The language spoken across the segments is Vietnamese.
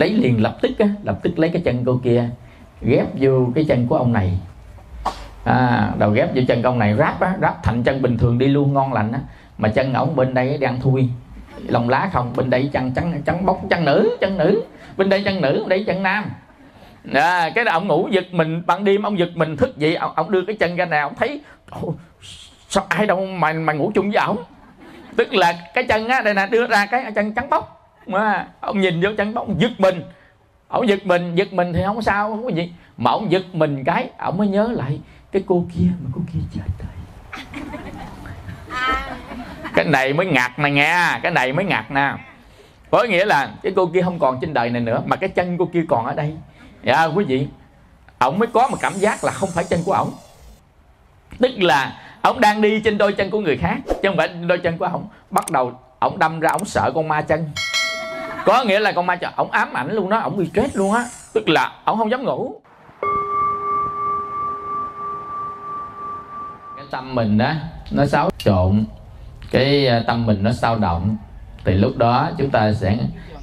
lấy liền lập tức á lập tức lấy cái chân cô kia ghép vô cái chân của ông này. À, đầu ghép vô chân ông này ráp á ráp thành chân bình thường đi luôn ngon lành á. Mà chân ổng bên đây đang thui. Lòng lá không bên đây chân trắng trắng bóc chân nữ chân nữ. Bên đây chân nữ bên đây chân nam. À, cái đó ông ngủ giật mình ban đêm ông giật mình thức dậy ông, ông đưa cái chân ra nào ông thấy sao ai đâu mà mà ngủ chung với ổng? Tức là cái chân á đây nè đưa ra cái chân trắng bóc mà ông nhìn vô chân bóng giật mình. Ông giật mình giật mình thì không sao, không có gì. Mà ông giật mình cái, ông mới nhớ lại cái cô kia mà cô kia chết rồi cái này mới ngạc nè nghe cái này mới ngạc nè. Có nghĩa là cái cô kia không còn trên đời này nữa, mà cái chân cô kia còn ở đây. Dạ quý vị ổng mới có một cảm giác là không phải chân của ổng tức là ổng đang đi trên đôi chân của người khác, chứ không phải đôi chân của ổng bắt đầu ổng đâm ra ổng sợ con ma chân có nghĩa là con ma chân ổng ám ảnh luôn đó, ổng bị stress luôn á. Tức là ổng không dám ngủ. Cái tâm mình đó nó xáo trộn. Cái à, tâm mình nó sao động. Thì lúc đó chúng ta sẽ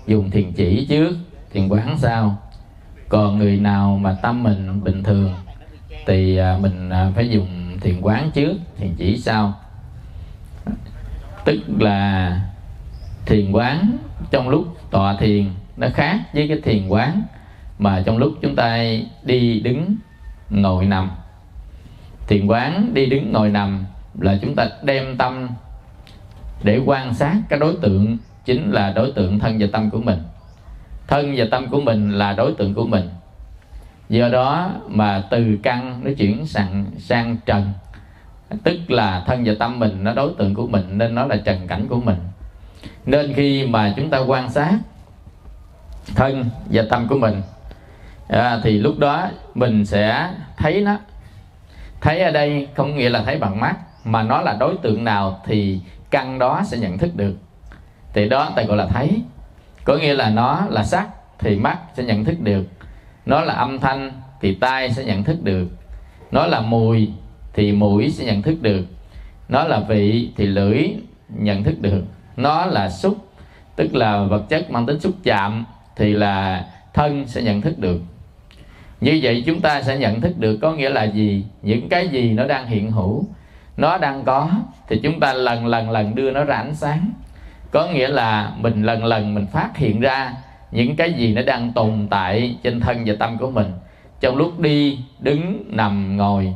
dùng thiền chỉ trước, thiền quán sau. Còn người nào mà tâm mình bình thường, thì à, mình à, phải dùng thiền quán trước, thiền chỉ sau. Tức là thiền quán trong lúc tọa thiền nó khác với cái thiền quán mà trong lúc chúng ta đi đứng ngồi nằm. Thiền quán đi đứng ngồi nằm là chúng ta đem tâm để quan sát cái đối tượng chính là đối tượng thân và tâm của mình. Thân và tâm của mình là đối tượng của mình. Do đó mà từ căn nó chuyển sang sang trần. Tức là thân và tâm mình nó đối tượng của mình nên nó là trần cảnh của mình nên khi mà chúng ta quan sát thân và tâm của mình à, thì lúc đó mình sẽ thấy nó. Thấy ở đây không nghĩa là thấy bằng mắt mà nó là đối tượng nào thì căn đó sẽ nhận thức được. Thì đó ta gọi là thấy. Có nghĩa là nó là sắc thì mắt sẽ nhận thức được. Nó là âm thanh thì tai sẽ nhận thức được. Nó là mùi thì mũi sẽ nhận thức được. Nó là vị thì lưỡi nhận thức được nó là xúc, tức là vật chất mang tính xúc chạm, thì là thân sẽ nhận thức được. Như vậy chúng ta sẽ nhận thức được có nghĩa là gì? Những cái gì nó đang hiện hữu, nó đang có, thì chúng ta lần lần lần đưa nó ra ánh sáng. Có nghĩa là mình lần lần mình phát hiện ra những cái gì nó đang tồn tại trên thân và tâm của mình. Trong lúc đi, đứng, nằm, ngồi.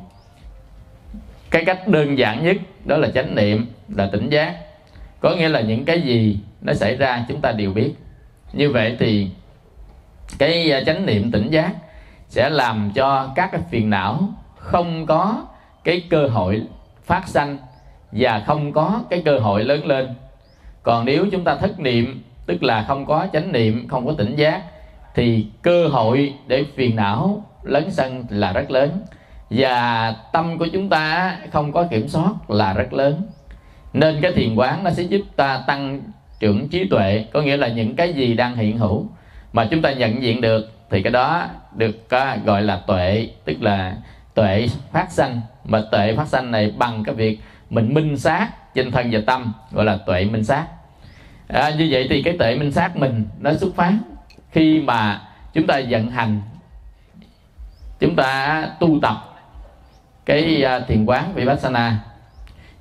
Cái cách đơn giản nhất đó là chánh niệm, là tỉnh giác có nghĩa là những cái gì nó xảy ra chúng ta đều biết. Như vậy thì cái à, chánh niệm tỉnh giác sẽ làm cho các cái phiền não không có cái cơ hội phát sanh và không có cái cơ hội lớn lên. Còn nếu chúng ta thất niệm, tức là không có chánh niệm, không có tỉnh giác, thì cơ hội để phiền não lớn sân là rất lớn. Và tâm của chúng ta không có kiểm soát là rất lớn nên cái thiền quán nó sẽ giúp ta tăng trưởng trí tuệ có nghĩa là những cái gì đang hiện hữu mà chúng ta nhận diện được thì cái đó được gọi là tuệ tức là tuệ phát sanh. Mà tuệ phát sanh này bằng cái việc mình minh sát trên thân và tâm gọi là tuệ minh sát. À, như vậy thì cái tuệ minh sát mình nó xuất phát khi mà chúng ta vận hành chúng ta tu tập cái à, thiền quán vipassana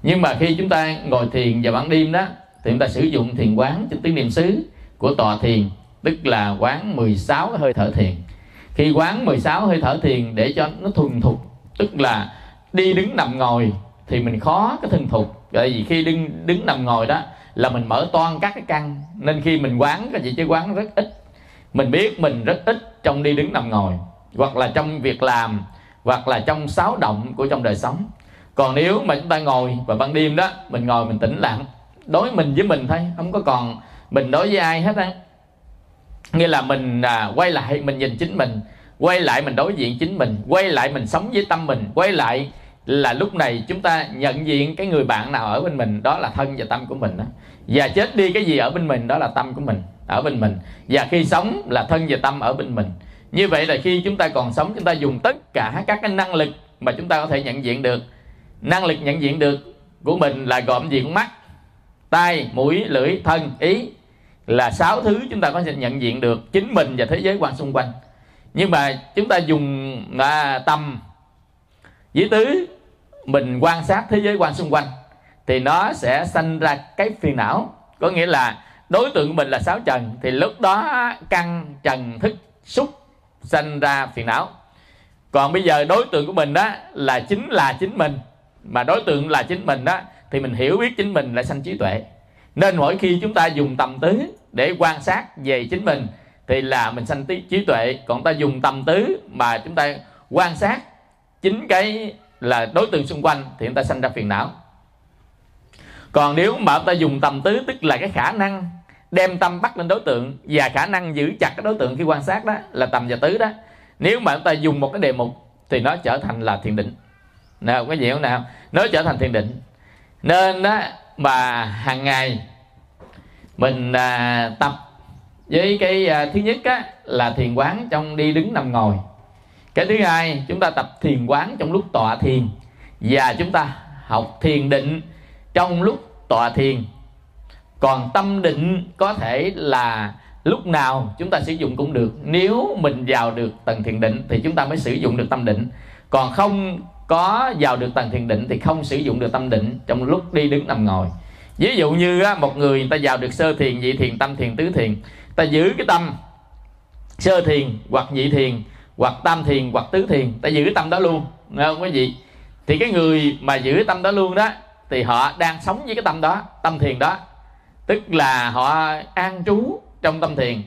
nhưng mà khi chúng ta ngồi thiền vào ban đêm đó, thì chúng ta sử dụng thiền quán trên tiếng niệm xứ của tòa thiền, tức là quán 16 hơi thở thiền. Khi quán 16 hơi thở thiền để cho nó thuần thục, tức là đi đứng nằm ngồi, thì mình khó cái thuần thục. Tại vì khi đứng đứng nằm ngồi đó là mình mở toan các cái căn, nên khi mình quán cái gì chứ quán rất ít. Mình biết mình rất ít trong đi đứng nằm ngồi, hoặc là trong việc làm, hoặc là trong sáu động của trong đời sống còn nếu mà chúng ta ngồi và ban đêm đó mình ngồi mình tĩnh lặng đối mình với mình thôi không có còn mình đối với ai hết á. Nghĩa là mình à, quay lại mình nhìn chính mình quay lại mình đối diện chính mình quay lại mình sống với tâm mình quay lại là lúc này chúng ta nhận diện cái người bạn nào ở bên mình đó là thân và tâm của mình đó và chết đi cái gì ở bên mình đó là tâm của mình ở bên mình. Và khi sống là thân và tâm ở bên mình. Như vậy là khi chúng ta còn sống chúng ta dùng tất cả các cái năng lực mà chúng ta có thể nhận diện được năng lực nhận diện được của mình là gồm gì mắt tai mũi lưỡi thân ý là sáu thứ chúng ta có thể nhận diện được chính mình và thế giới quan xung quanh. Nhưng mà chúng ta dùng à, tâm với tứ mình quan sát thế giới quan xung quanh thì nó sẽ sanh ra cái phiền não. Có nghĩa là đối tượng của mình là sáu trần thì lúc đó căn trần thức xúc sanh ra phiền não. Còn bây giờ đối tượng của mình đó là chính là chính mình mà đối tượng là chính mình đó thì mình hiểu biết chính mình là sanh trí tuệ. Nên mỗi khi chúng ta dùng tầm tứ để quan sát về chính mình, thì là mình sanh trí tuệ. Còn ta dùng tầm tứ mà chúng ta quan sát chính cái là đối tượng xung quanh, thì chúng ta sanh ra phiền não. Còn nếu mà ta dùng tầm tứ, tức là cái khả năng đem tâm bắt lên đối tượng và khả năng giữ chặt cái đối tượng khi quan sát đó, là tầm và tứ đó. Nếu mà chúng ta dùng một cái đề mục, thì nó trở thành là thiền định nào có gì không nào? Nó trở thành thiền định. Nên đó mà hàng ngày mình à, tập với cái à, thứ nhất á, là thiền quán trong đi đứng nằm ngồi. Cái thứ hai chúng ta tập thiền quán trong lúc tọa thiền. Và chúng ta học thiền định trong lúc tọa thiền. Còn tâm định có thể là lúc nào chúng ta sử dụng cũng được. Nếu mình vào được tầng thiền định thì chúng ta mới sử dụng được tâm định. Còn không có vào được tầng thiền định thì không sử dụng được tâm định trong lúc đi đứng nằm ngồi. Ví dụ như một người ta vào được sơ thiền, nhị thiền, tâm thiền, tứ thiền, ta giữ cái tâm sơ thiền hoặc nhị thiền hoặc tam thiền hoặc tứ thiền, ta giữ cái tâm đó luôn. Nghe không, quý vị? Thì cái người mà giữ tâm đó luôn đó, thì họ đang sống với cái tâm đó, tâm thiền đó. Tức là họ an trú trong tâm thiền.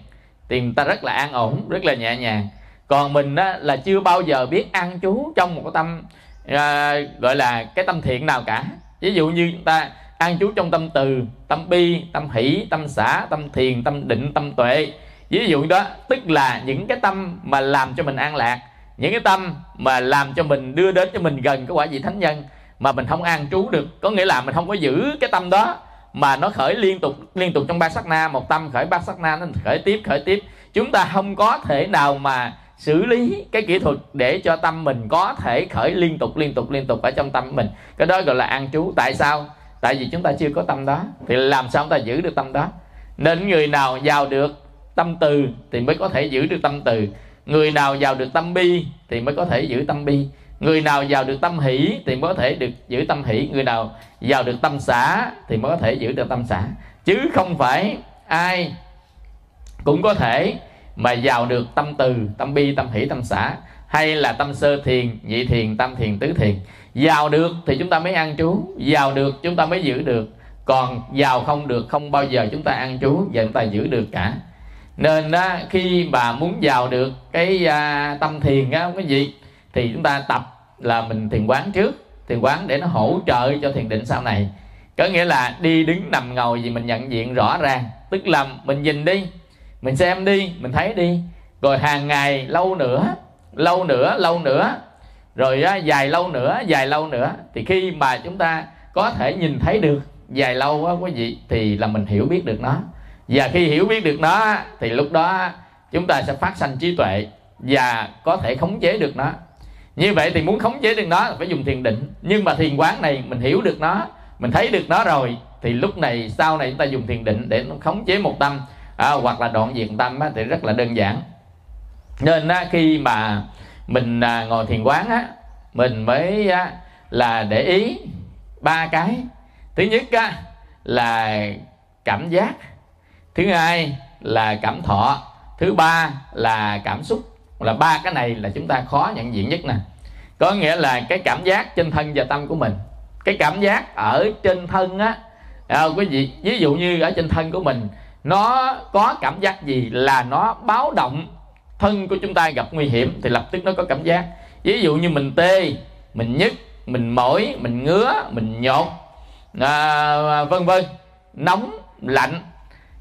Thì người ta rất là an ổn, rất là nhẹ nhàng. Còn mình đó là chưa bao giờ biết an trú trong một cái tâm à, gọi là cái tâm thiện nào cả. Ví dụ như chúng ta an trú trong tâm từ tâm bi tâm hỷ tâm xã tâm thiền tâm định tâm tuệ. Ví dụ đó tức là những cái tâm mà làm cho mình an lạc những cái tâm mà làm cho mình đưa đến cho mình gần cái quả vị thánh nhân mà mình không an trú được. Có nghĩa là mình không có giữ cái tâm đó mà nó khởi liên tục liên tục trong ba sắc na. Một tâm khởi ba sắc na nó khởi tiếp khởi tiếp. Chúng ta không có thể nào mà xử lý cái kỹ thuật để cho tâm mình có thể khởi liên tục liên tục liên tục ở trong tâm mình. Cái đó gọi là an trú. Tại sao? Tại vì chúng ta chưa có tâm đó. Thì làm sao chúng ta giữ được tâm đó? Nên người nào vào được tâm từ thì mới có thể giữ được tâm từ. Người nào vào được tâm bi thì mới có thể giữ tâm bi. Người nào vào được tâm hỷ thì mới có thể được giữ tâm hỷ. Người nào vào được tâm xã thì mới có thể giữ được tâm xã chứ không phải ai cũng có thể mà vào được tâm từ tâm bi tâm hỷ tâm xã hay là tâm sơ thiền nhị thiền tâm thiền tứ thiền. Vào được thì chúng ta mới ăn trú vào được chúng ta mới giữ được. Còn vào không được không bao giờ chúng ta ăn trú và chúng ta giữ được cả. Nên đó, khi mà muốn vào được cái à, tâm thiền á cái gì thì chúng ta tập là mình thiền quán trước thiền quán để nó hỗ trợ cho thiền định sau này. Có nghĩa là đi đứng nằm ngồi gì mình nhận diện rõ ràng. Tức là mình nhìn đi mình xem đi mình thấy đi. Rồi hàng ngày lâu nữa lâu nữa lâu nữa. Rồi á, dài lâu nữa dài lâu nữa. Thì khi mà chúng ta có thể nhìn thấy được dài lâu á quý vị thì là mình hiểu biết được nó. Và khi hiểu biết được nó thì lúc đó chúng ta sẽ phát sanh trí tuệ và có thể khống chế được nó. Như vậy thì muốn khống chế được nó phải dùng thiền định. Nhưng mà thiền quán này mình hiểu được nó mình thấy được nó rồi thì lúc này sau này chúng ta dùng thiền định để nó khống chế một tâm à, hoặc là đoạn diện tâm á, thì rất là đơn giản. Nên á, khi mà mình à, ngồi thiền quán á mình mới á, là để ý ba cái. Thứ nhất á, là cảm giác. Thứ hai là cảm thọ. Thứ ba là cảm xúc. Là ba cái này là chúng ta khó nhận diện nhất nè. Có nghĩa là cái cảm giác trên thân và tâm của mình. Cái cảm giác ở trên thân á. À, quý vị ví dụ như ở trên thân của mình nó có cảm giác gì là nó báo động thân của chúng ta gặp nguy hiểm thì lập tức nó có cảm giác. Ví dụ như mình tê mình nhức mình mỏi mình ngứa mình nhột à, vân vân. Nóng lạnh.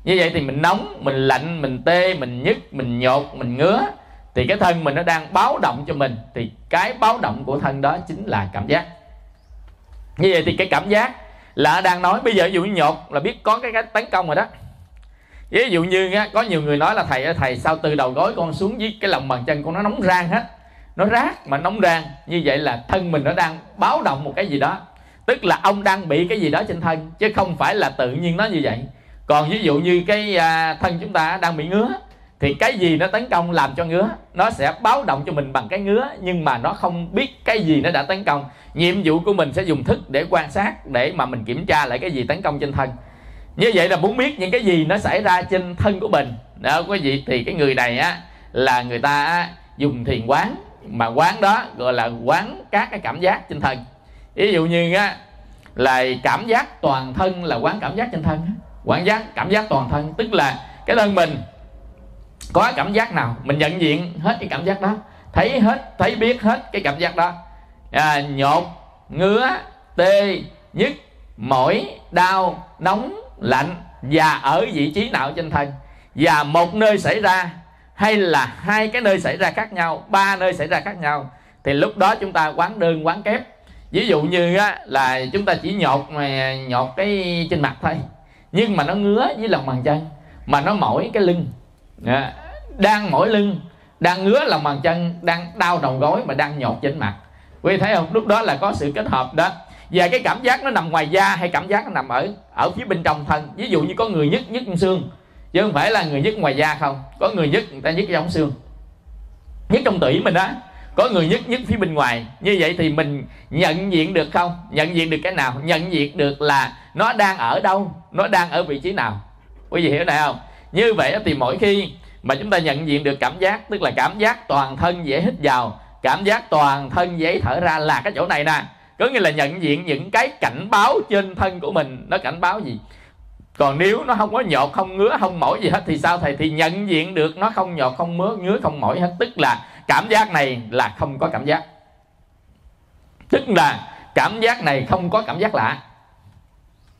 Như vậy thì mình nóng mình lạnh mình tê mình nhức mình nhột mình ngứa thì cái thân mình nó đang báo động cho mình thì cái báo động của thân đó chính là cảm giác. Như vậy thì cái cảm giác là đang nói bây giờ ví dụ như nhột là biết có cái, cái tấn công rồi đó ví dụ như á, có nhiều người nói là thầy thầy sao từ đầu gối con xuống với cái lòng bàn chân con nó nóng rang hết? Nó rát mà nóng rang. Như vậy là thân mình nó đang báo động một cái gì đó. Tức là ông đang bị cái gì đó trên thân chứ không phải là tự nhiên nó như vậy. Còn ví dụ như cái à, thân chúng ta đang bị ngứa thì cái gì nó tấn công làm cho ngứa nó sẽ báo động cho mình bằng cái ngứa nhưng mà nó không biết cái gì nó đã tấn công. Nhiệm vụ của mình sẽ dùng thức để quan sát để mà mình kiểm tra lại cái gì tấn công trên thân như vậy là muốn biết những cái gì nó xảy ra trên thân của mình. Đó quý vị thì cái người này á là người ta dùng thiền quán mà quán đó gọi là quán các cái cảm giác trên thân. Ví dụ như á là cảm giác toàn thân là quán cảm giác trên thân quán giác cảm giác toàn thân tức là cái thân mình có cảm giác nào mình nhận diện hết cái cảm giác đó thấy hết thấy biết hết cái cảm giác đó. À, nhột ngứa tê nhức mỏi đau nóng lạnh và ở vị trí nào trên thân. Và một nơi xảy ra hay là hai cái nơi xảy ra khác nhau ba nơi xảy ra khác nhau thì lúc đó chúng ta quán đơn quán kép. Ví dụ như á, là chúng ta chỉ nhột mà nhột cái trên mặt thôi nhưng mà nó ngứa với lòng bàn chân mà nó mỏi cái lưng. À, đang mỏi lưng đang ngứa lòng bàn chân đang đau đầu gối mà đang nhột trên mặt. Quý thấy không? Lúc đó là có sự kết hợp đó và cái cảm giác nó nằm ngoài da hay cảm giác nó nằm ở ở phía bên trong thân? Ví dụ như có người nhức nhức trong xương, chứ không phải là người nhức ngoài da không. Có người nhức, người ta nhức trong xương. Nhức trong tủy mình đó có người nhức nhức phía bên ngoài. Như vậy thì mình nhận diện được không? Nhận diện được cái nào? Nhận diện được là nó đang ở đâu? Nó đang ở vị trí nào? Quý vị hiểu này không? Như vậy thì mỗi khi mà chúng ta nhận diện được cảm giác, tức là cảm giác toàn thân dễ hít vào, cảm giác toàn thân dễ thở ra là cái chỗ này nè có nghĩa là nhận diện những cái cảnh báo trên thân của mình, nó cảnh báo gì? Còn nếu nó không có nhột không ngứa, không mỏi gì hết thì sao thầy? Thì nhận diện được nó không nhột không mứa ngứa, không mỏi hết. Tức là cảm giác này là không có cảm giác. Tức là cảm giác này không có cảm giác lạ.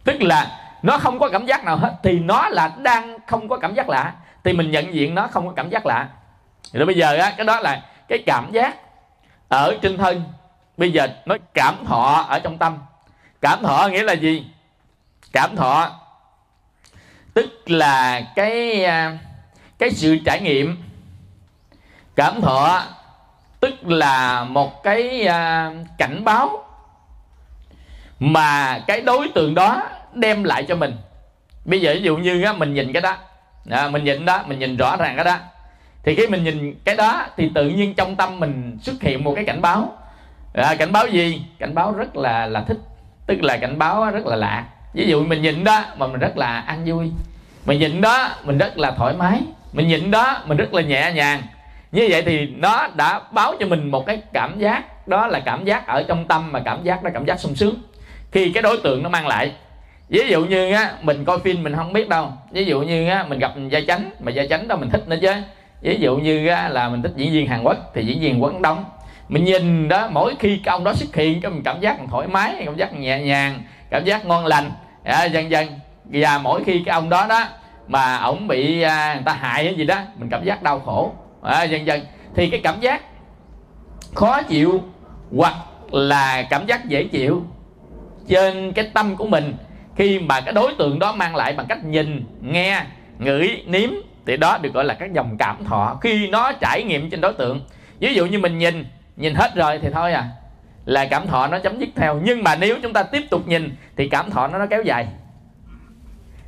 Tức là nó không có cảm giác nào hết thì nó là đang không có cảm giác lạ. Thì mình nhận diện nó không có cảm giác lạ. Rồi bây giờ á, cái đó là cái cảm giác ở trên thân bây giờ nói cảm thọ ở trong tâm. Cảm thọ nghĩa là gì? Cảm thọ tức là cái à, cái sự trải nghiệm. Cảm thọ tức là một cái à, cảnh báo mà cái đối tượng đó đem lại cho mình. Bây giờ ví dụ như á, mình nhìn cái đó. À, mình nhìn đó mình nhìn rõ ràng cái đó. Thì khi mình nhìn cái đó thì tự nhiên trong tâm mình xuất hiện một cái cảnh báo à, cảnh báo gì? Cảnh báo rất là là thích. Tức là cảnh báo rất là lạ. Ví dụ mình nhịn đó mà mình rất là ăn vui. Mình nhịn đó mình rất là thoải mái. Mình nhịn đó mình rất là nhẹ nhàng. Như vậy thì nó đã báo cho mình một cái cảm giác. Đó là cảm giác ở trong tâm mà cảm giác đó cảm giác sung sướng. Khi cái đối tượng nó mang lại. Ví dụ như á mình coi phim mình không biết đâu. Ví dụ như á mình gặp gia chánh mà gia chánh đó mình thích nữa chứ. Ví dụ như á, là mình thích diễn viên hàn quốc thì diễn viên quấn đông mình nhìn đó mỗi khi cái ông đó xuất hiện cái mình cảm giác thoải mái cảm giác nhẹ nhàng cảm giác ngon lành. À, dần dần và mỗi khi cái ông đó đó mà ổng bị à, người ta hại hay gì đó mình cảm giác đau khổ. À, dần dần. Thì cái cảm giác khó chịu hoặc là cảm giác dễ chịu trên cái tâm của mình khi mà cái đối tượng đó mang lại bằng cách nhìn nghe ngửi nếm thì đó được gọi là các dòng cảm thọ khi nó trải nghiệm trên đối tượng. Ví dụ như mình nhìn nhìn hết rồi thì thôi à. Là cảm thọ nó chấm dứt theo. Nhưng mà nếu chúng ta tiếp tục nhìn thì cảm thọ nó nó kéo dài.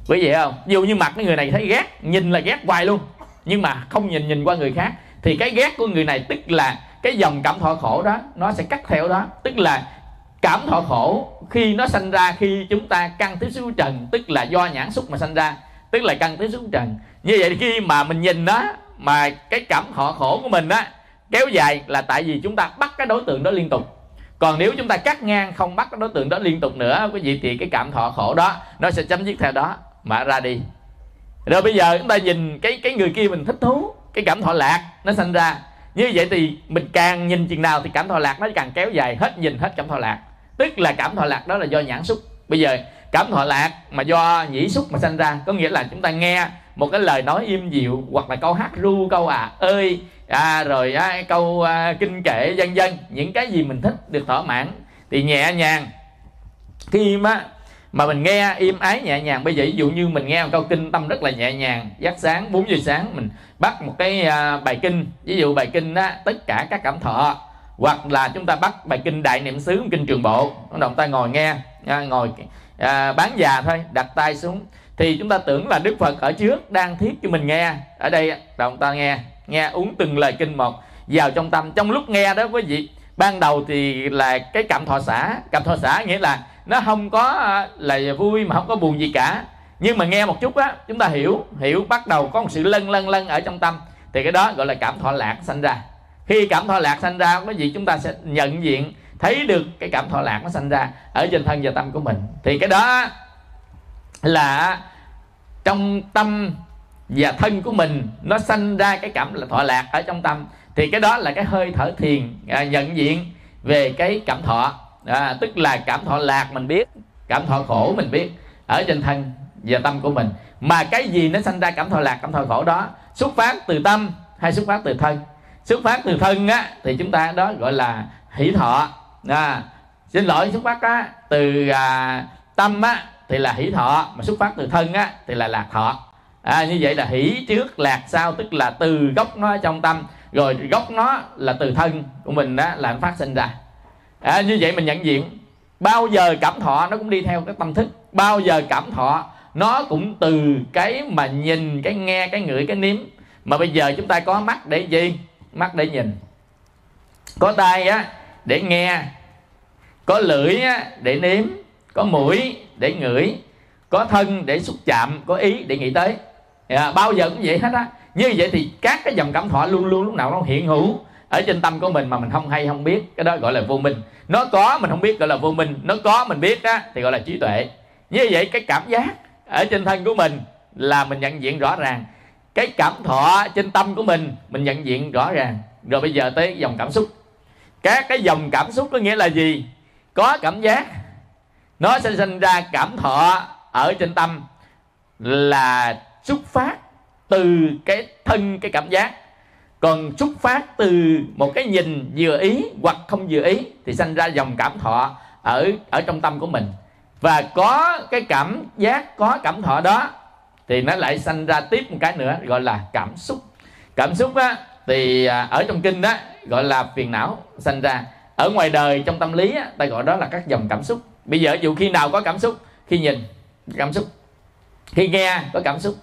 Quý vị không? Dù như mặt cái người này thấy ghét, nhìn là ghét hoài luôn. Nhưng mà không nhìn nhìn qua người khác. Thì cái ghét của người này tức là cái dòng cảm thọ khổ đó, nó sẽ cắt theo đó. Tức là cảm thọ khổ khi nó sanh ra, khi chúng ta căn tiếp xúc trần, tức là do nhãn xúc mà sanh ra. Tức là căn tiếp xúc trần. Như vậy thì khi mà mình nhìn đó mà cái cảm thọ khổ của mình á kéo dài là tại vì chúng ta bắt cái đối tượng đó liên tục. Còn nếu chúng ta cắt ngang không bắt cái đối tượng đó liên tục nữa, quý vị, thì cái cảm thọ khổ đó, nó sẽ chấm dứt theo đó, mà ra đi. Rồi bây giờ chúng ta nhìn cái cái người kia mình thích thú, cái cảm thọ lạc nó sinh ra. Như vậy thì mình càng nhìn chừng nào thì cảm thọ lạc nó càng kéo dài hết, nhìn hết cảm thọ lạc. Tức là cảm thọ lạc đó là do nhãn xúc. Bây giờ, cảm thọ lạc mà do nhĩ xúc mà sinh ra, có nghĩa là chúng ta nghe một cái lời nói im dịu hoặc là câu hát ru câu à ơi à, rồi à, câu à, kinh kệ vân vân những cái gì mình thích được thỏa mãn thì nhẹ nhàng. Khi mà mà mình nghe im ái nhẹ nhàng bây giờ ví dụ như mình nghe một câu kinh tâm rất là nhẹ nhàng giác sáng 4 giờ sáng mình bắt một cái à, bài kinh ví dụ bài kinh đó tất cả các cảm thọ hoặc là chúng ta bắt bài kinh đại niệm xứ kinh trường bộ động ta ngồi nghe à, ngồi à, bán già thôi đặt tay xuống thì chúng ta tưởng là đức phật ở trước đang thiết cho mình nghe ở đây đồng ta nghe nghe uống từng lời kinh một vào trong tâm. Trong lúc nghe đó quý vị, ban đầu thì là cái cảm thọ xã cảm thọ xã nghĩa là nó không có à, là vui mà không có buồn gì cả. Nhưng mà nghe một chút á, chúng ta hiểu hiểu bắt đầu có một sự lân lân lân ở trong tâm. Thì cái đó gọi là cảm thọ lạc sanh ra. Khi cảm thọ lạc sanh ra, quý vị, chúng ta sẽ nhận diện, thấy được cái cảm thọ lạc nó sanh ra ở trên thân và tâm của mình. Thì cái đó là trong tâm và thân của mình nó sanh ra cái cảm là thọ lạc ở trong tâm thì cái đó là cái hơi thở thiền à, nhận diện về cái cảm thọ. À, tức là cảm thọ lạc mình biết cảm thọ khổ mình biết ở trên thân và tâm của mình. Mà cái gì nó sanh ra cảm thọ lạc cảm thọ khổ đó xuất phát từ tâm hay xuất phát từ thân? Xuất phát từ thân á thì chúng ta đó gọi là hỷ thọ. À, xin lỗi xuất phát á, từ à, tâm á thì là hỷ thọ mà xuất phát từ thân á thì là lạc thọ à, như vậy là hỷ trước lạc sau tức là từ gốc nó trong tâm. Rồi gốc nó là từ thân của mình đó là phát sinh ra. À, như vậy mình nhận diện bao giờ cảm thọ nó cũng đi theo cái tâm thức. Bao giờ cảm thọ nó cũng từ cái mà nhìn cái nghe cái ngửi cái nếm. Mà bây giờ chúng ta có mắt để gì? Mắt để nhìn. Có tai á để nghe. Có lưỡi á, để nếm. Có mũi để ngửi. Có thân để xúc chạm. Có ý để nghĩ tới à, bao giờ cũng vậy hết á. Như vậy thì các cái dòng cảm thọ luôn luôn lúc nào nó hiện hữu ở trên tâm của mình mà mình không hay không biết cái đó gọi là vô minh. Nó có mình không biết gọi là vô minh. Nó có mình biết á thì gọi là trí tuệ. Như vậy cái cảm giác ở trên thân của mình là mình nhận diện rõ ràng. Cái cảm thọ trên tâm của mình mình nhận diện rõ ràng. Rồi bây giờ tới dòng cảm xúc. Các cái dòng cảm xúc có nghĩa là gì? Có cảm giác nó sẽ sinh ra cảm thọ ở trên tâm là xuất phát từ cái thân cái cảm giác. Còn xuất phát từ một cái nhìn vừa ý hoặc không vừa ý thì sinh ra dòng cảm thọ ở ở trong tâm của mình. Và có cái cảm giác có cảm thọ đó thì nó lại sanh ra tiếp một cái nữa gọi là cảm xúc. Cảm xúc á thì à, ở trong kinh đó gọi là phiền não sanh ra. Ở ngoài đời trong tâm lý á, ta gọi đó là các dòng cảm xúc. Bây giờ dù khi nào có cảm xúc khi nhìn cảm xúc. Khi nghe có cảm xúc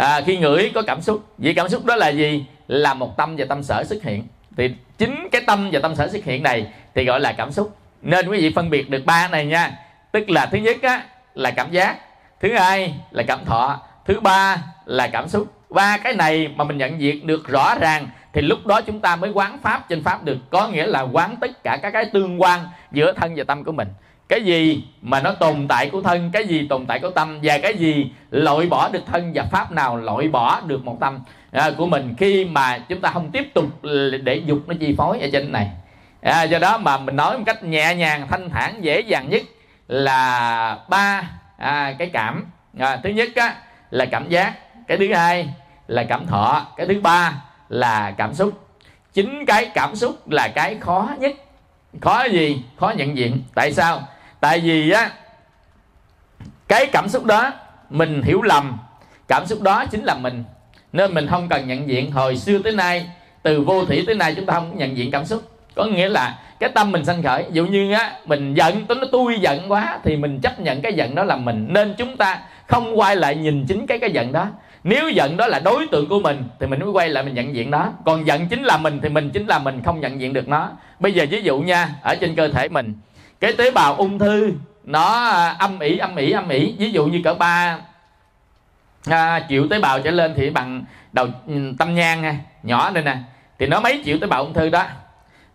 à, khi ngửi có cảm xúc. Vậy cảm xúc đó là gì? Là một tâm và tâm sở xuất hiện. Thì chính cái tâm và tâm sở xuất hiện này thì gọi là cảm xúc. Nên quý vị phân biệt được ba này nha. Tức là thứ nhất á, là cảm giác. Thứ hai là cảm thọ. Thứ ba là cảm xúc. Ba cái này mà mình nhận diện được rõ ràng thì lúc đó chúng ta mới quán pháp trên pháp được. Có nghĩa là quán tất cả các cái tương quan giữa thân và tâm của mình cái gì mà nó tồn tại của thân cái gì tồn tại của tâm và cái gì loại bỏ được thân và pháp nào loại bỏ được một tâm à, của mình khi mà chúng ta không tiếp tục để dục nó chi phối ở trên này. À, do đó mà mình nói một cách nhẹ nhàng thanh thản dễ dàng nhất là ba à, cái cảm. À, thứ nhất á, là cảm giác. Cái thứ hai là cảm thọ. Cái thứ ba là cảm xúc. Chính cái cảm xúc là cái khó nhất. Khó gì? Khó nhận diện. Tại sao? Tại vì á, cái cảm xúc đó mình hiểu lầm, cảm xúc đó chính là mình. Nên mình không cần nhận diện hồi xưa tới nay, từ vô thủy tới nay chúng ta không nhận diện cảm xúc. Có nghĩa là cái tâm mình sanh khởi dụ như á, mình giận tôi nó tôi giận quá, thì mình chấp nhận cái giận đó là mình. Nên chúng ta không quay lại nhìn chính cái cái giận đó. Nếu giận đó là đối tượng của mình, thì mình mới quay lại mình nhận diện nó. Còn giận chính là mình, thì mình chính là mình không nhận diện được nó. Bây giờ ví dụ nha, ở trên cơ thể mình cái tế bào ung thư nó à, âm ỉ âm ỉ âm ỉ. Ví dụ như cỡ ba à, triệu tế bào trở lên thì bằng đầu ừ, tâm nhang ha nhỏ đây nè thì nó mấy triệu tế bào ung thư đó.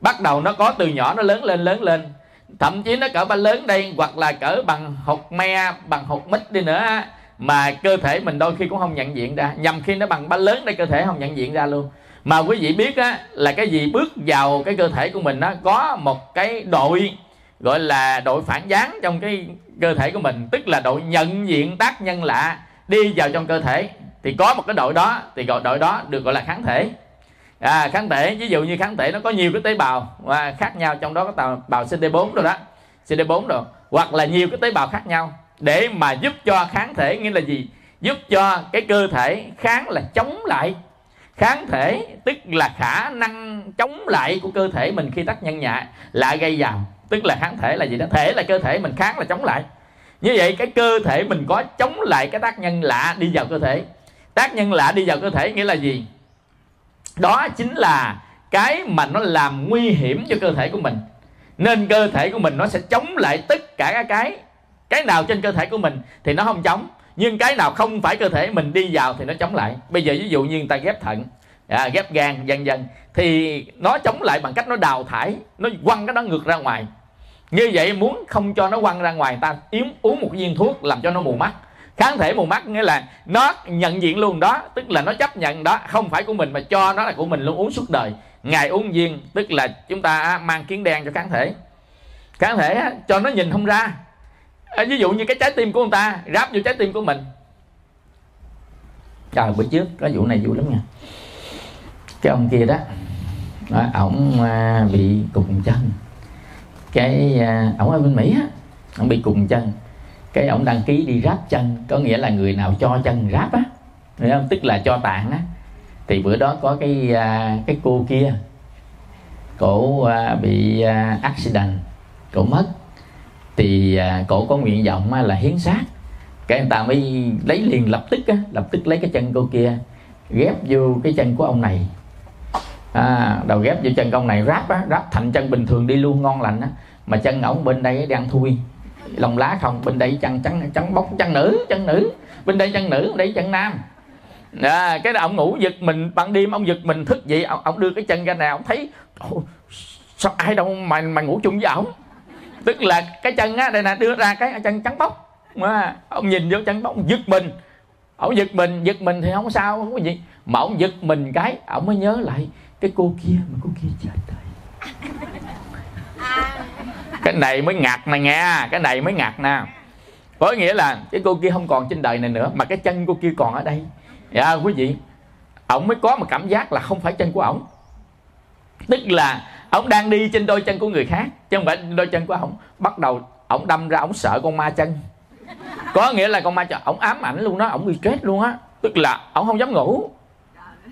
Bắt đầu nó có từ nhỏ nó lớn lên lớn lên. Thậm chí nó cỡ ba lớn đây hoặc là cỡ bằng hột me bằng hột mít đi nữa mà cơ thể mình đôi khi cũng không nhận diện ra. Nhằm khi nó bằng ba lớn đây cơ thể không nhận diện ra luôn. Mà quý vị biết á là cái gì bước vào cái cơ thể của mình nó có một cái đội gọi là đội phản gián trong cái cơ thể của mình. Tức là đội nhận diện tác nhân lạ đi vào trong cơ thể. Thì có một cái đội đó thì gọi đội đó được gọi là kháng thể. À, kháng thể ví dụ như kháng thể nó có nhiều cái tế bào và khác nhau. Trong đó có tế bào CD4 rồi đó CD4 rồi. Hoặc là nhiều cái tế bào khác nhau. Để mà giúp cho kháng thể nghĩa là gì? Giúp cho cái cơ thể kháng là chống lại. Kháng thể tức là khả năng chống lại của cơ thể mình khi tác nhân nhạ lại gây vào tức là kháng thể là gì đó. Thể là cơ thể mình kháng là chống lại. Như vậy cái cơ thể mình có chống lại cái tác nhân lạ đi vào cơ thể. Tác nhân lạ đi vào cơ thể nghĩa là gì? Đó chính là cái mà nó làm nguy hiểm cho cơ thể của mình. Nên cơ thể của mình nó sẽ chống lại tất cả các cái cái nào trên cơ thể của mình thì nó không chống. Nhưng cái nào không phải cơ thể mình đi vào thì nó chống lại. Bây giờ ví dụ như người ta ghép thận à, ghép gan vân vân thì nó chống lại bằng cách nó đào thải nó quăng cái đó ngược ra ngoài. Như vậy muốn không cho nó quăng ra ngoài ta yếm uống một viên thuốc làm cho nó mù mắt. Kháng thể mù mắt nghĩa là nó nhận diện luôn đó tức là nó chấp nhận đó không phải của mình mà cho nó là của mình luôn uống suốt đời. Ngày uống viên tức là chúng ta mang kiến đen cho kháng thể. Kháng thể cho nó nhìn không ra. Ờ, ví dụ như cái trái tim của người ta ráp vô trái tim của mình. Trời bữa trước có vụ này vui lắm nha. Cái ông kia đó, đó ổng à, bị cùng chân. Cái à, ổng ở bên mỹ á ổng bị cùng chân. Cái ổng đăng ký đi ráp chân có nghĩa là người nào cho chân ráp á. Hiểu không? Tức là cho tạng á. Thì bữa đó có cái à, cái cô kia cổ à, bị à, accident cổ mất. Thì à, cổ có nguyện vọng là hiến xác. Cái người ta mới lấy liền lập tức á lập tức lấy cái chân cô kia ghép vô cái chân của ông này à, đầu ghép vô chân công này ráp á ráp thành chân bình thường đi luôn ngon lành á. Mà chân ổng bên đây đang thui. Lòng lá không bên đây chân trắng trắng bóc chân nữ chân nữ. Bên đây chân nữ bên đây chân nam. À, cái đó ông ngủ giật mình ban đêm ông giật mình thức dậy ông, ông đưa cái chân ra nào ông thấy sao ai đâu mà mà ngủ chung với ổng? Tức là cái chân á đây nè đưa ra cái chân trắng bóc mà ông nhìn vô chân bóc giật mình. Ông giật mình giật mình thì không sao không có gì. Mà ổng giật mình cái ông mới nhớ lại cái cô kia mà cô kia chết rồi cái này mới ngặt này nghe, cái này mới ngặt nè. Có nghĩa là cái cô kia không còn trên đời này nữa, mà cái chân cô kia còn ở đây. Dạ quý vị, ổng mới có một cảm giác là không phải chân của ổng. Tức là ổng đang đi trên đôi chân của người khác, chứ không phải đôi chân của ổng. Bắt đầu ổng đâm ra ổng sợ con ma chân. Có nghĩa là con ma chân, ổng ám ảnh luôn đó, ổng bị stress luôn á. Tức là ổng không dám ngủ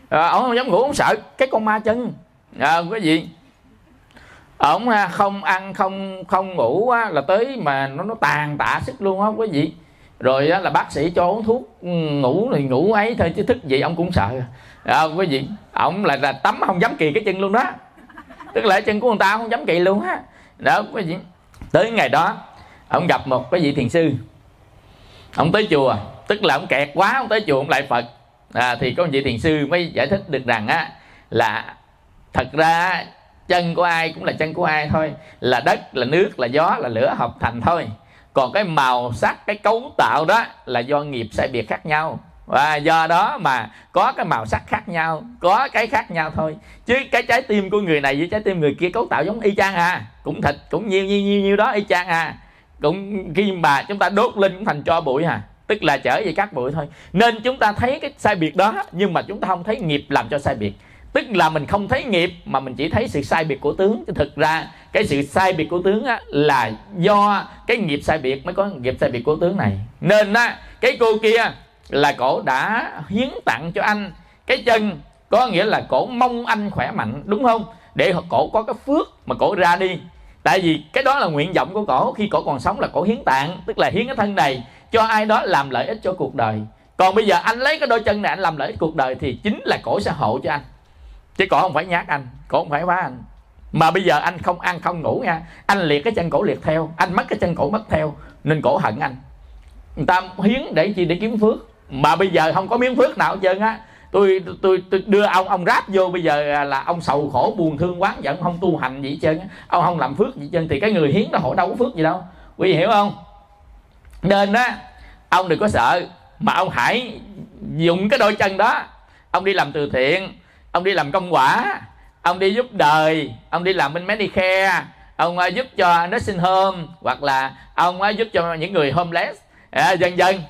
à, ông không dám ngủ ông sợ cái con ma chân. À, cái gì? Ông à, không ăn không không ngủ á, là tới mà nó nó tàn tạ sức luôn á có gì. Rồi á, là bác sĩ cho uống thuốc ừ, ngủ thì ngủ ấy thôi chứ thức gì ông cũng sợ. À, không có gì. Ông là, là tắm không dám kỳ cái chân luôn đó. Tức là chân của người ta không dám kỳ luôn á. Đó có gì. Tới ngày đó ông gặp một cái vị thiền sư. Ông tới chùa tức là ông kẹt quá ông tới chùa ông lại phật à, thì có vị thiền sư mới giải thích được rằng á là thật ra chân của ai cũng là chân của ai thôi. Là đất là nước là gió là lửa hợp thành thôi. Còn cái màu sắc cái cấu tạo đó là do nghiệp sai biệt khác nhau. Và do đó mà có cái màu sắc khác nhau có cái khác nhau thôi. Chứ cái trái tim của người này với trái tim người kia cấu tạo giống y chang à. Cũng thịt cũng nhiêu nhiêu nhiêu nhiêu đó y chang à. Cũng khi mà chúng ta đốt lên cũng thành cho bụi à tức là trở về các bụi thôi. Nên chúng ta thấy cái sai biệt đó nhưng mà chúng ta không thấy nghiệp làm cho sai biệt. Tức là mình không thấy nghiệp mà mình chỉ thấy sự sai biệt của tướng. Chứ thực ra cái sự sai biệt của tướng á, là do cái nghiệp sai biệt mới có nghiệp sai biệt của tướng này. Nên á, cái cô kia là cổ đã hiến tặng cho anh. Cái chân có nghĩa là cổ mong anh khỏe mạnh đúng không? Để cổ có cái phước mà cổ ra đi. Tại vì cái đó là nguyện vọng của cổ. Khi cổ còn sống là cổ hiến tạng tức là hiến cái thân này cho ai đó làm lợi ích cho cuộc đời. Còn bây giờ anh lấy cái đôi chân này anh làm lợi ích cuộc đời thì chính là cổ sẽ hộ cho anh. Chứ cổ không phải nhát anh cổ không phải phá anh. Mà bây giờ anh không ăn không ngủ nha anh liệt cái chân cổ liệt theo anh mất cái chân cổ mất theo nên cổ hận anh. Người ta hiến để chi? Để kiếm phước. Mà bây giờ không có miếng phước nào hết trơn á. Tôi, tôi tôi đưa ông ông ráp vô bây giờ là ông sầu khổ buồn thương quán giận không tu hành gì hết trơn ông không làm phước gì hết trơn thì cái người hiến đó họ đâu có phước gì đâu. Quý vị hiểu không? Nên á ông đừng có sợ mà ông hãy dùng cái đôi chân đó. Ông đi làm từ thiện ông đi làm công quả ông đi giúp đời ông đi làm bên Medicare ông à, giúp cho nursing home hoặc là ông à, giúp cho những người homeless. À, dần dần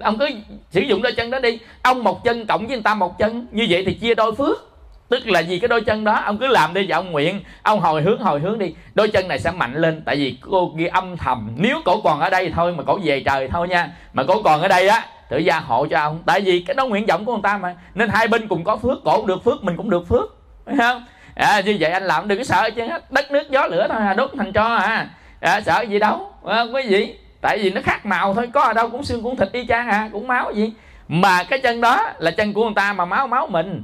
ông cứ sử dụng đôi chân đó đi. Ông một chân cộng với người ta một chân như vậy thì chia đôi phước tức là vì cái đôi chân đó ông cứ làm đi và ông nguyện. Ông hồi hướng hồi hướng đi. Đôi chân này sẽ mạnh lên tại vì cô kia âm thầm. Nếu cổ còn ở đây thôi mà cổ về trời thôi nha. Mà cổ còn ở đây á tự gia hộ cho ông. Tại vì cái đó nguyện vọng của người ta mà. Nên hai bên cùng có phước cổ được phước mình cũng được phước. Phải không? À, như vậy anh làm đừng có sợ chứ. Đất nước gió lửa thôi à, đốt thành cho à, à sợ gì đâu à, quý vị? Tại vì nó khác màu thôi có ở đâu cũng xương cũng thịt y chang à cũng máu gì. Mà cái chân đó là chân của người ta mà máu máu mình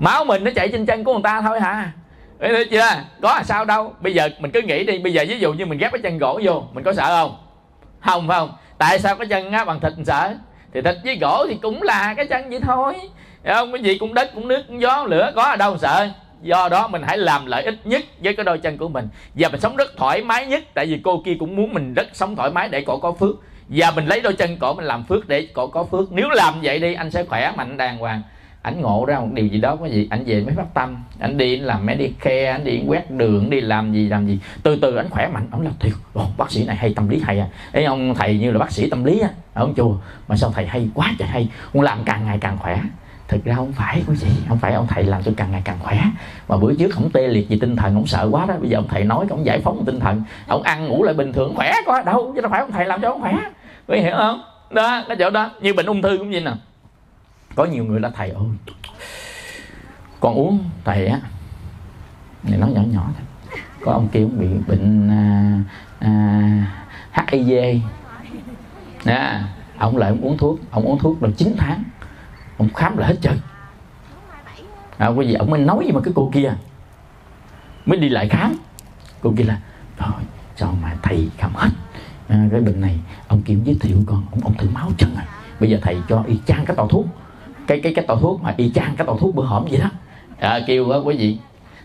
máu mình nó chạy trên chân của người ta thôi hả? Thấy chưa? Có là sao đâu. Bây giờ mình cứ nghĩ đi. Bây giờ ví dụ như mình ghép cái chân gỗ vô mình có sợ không? Không phải không? Tại sao cái chân á, bằng thịt mình sợ? Thì thịt với gỗ thì cũng là cái chân vậy thôi. Đấy không? Cái gì cũng đất cũng nước cũng gió lửa có ở đâu sợ? Do đó mình hãy làm lợi ích nhất với cái đôi chân của mình. Và mình sống rất thoải mái nhất. Tại vì cô kia cũng muốn mình rất sống thoải mái để cổ có phước. Và mình lấy đôi chân cổ mình làm phước để cổ có phước. Nếu làm vậy đi anh sẽ khỏe mạnh đàng hoàng ảnh ngộ ra một điều gì đó cái gì ảnh về mới phát tâm ảnh đi anh làm medicare ảnh đi quét đường đi làm gì làm gì. Từ từ ảnh khỏe mạnh ông là thiệt Ồ, bác sĩ này hay tâm lý hay à. Ấy ông thầy như là bác sĩ tâm lý á ở ông chùa mà sao thầy hay quá trời hay ông làm càng ngày càng khỏe. Thực ra không phải quý vị không phải ông thầy làm cho càng ngày càng khỏe. Mà bữa trước ông tê liệt vì tinh thần ông sợ quá đó bây giờ ông thầy nói ông giải phóng tinh thần. Ông ăn ngủ lại bình thường khỏe quá đâu chứ đâu phải ông thầy làm cho ông khỏe. Quý hiểu không? Đó cái chỗ đó như bệnh ung thư cũng như nè có nhiều người là thầy ơi con uống thầy á. Này nói nhỏ nhỏ thôi. Có ông kia cũng bị bệnh à, à, hiv nè ông lại ông uống thuốc ông uống thuốc được 9 tháng ông khám là hết trơn à, quý vị ông mới nói gì mà cái cô kia? Mới đi lại khám. Cô kia là rồi sao mà thầy khám hết? À, cái bệnh này ông kia giới thiệu con ông, ông thử máu chân à. Bây giờ thầy cho y chang cái tàu thuốc cái cái cái tàu thuốc mà y chang cái tàu thuốc bữa hổm vậy đó. À, kêu á quý vị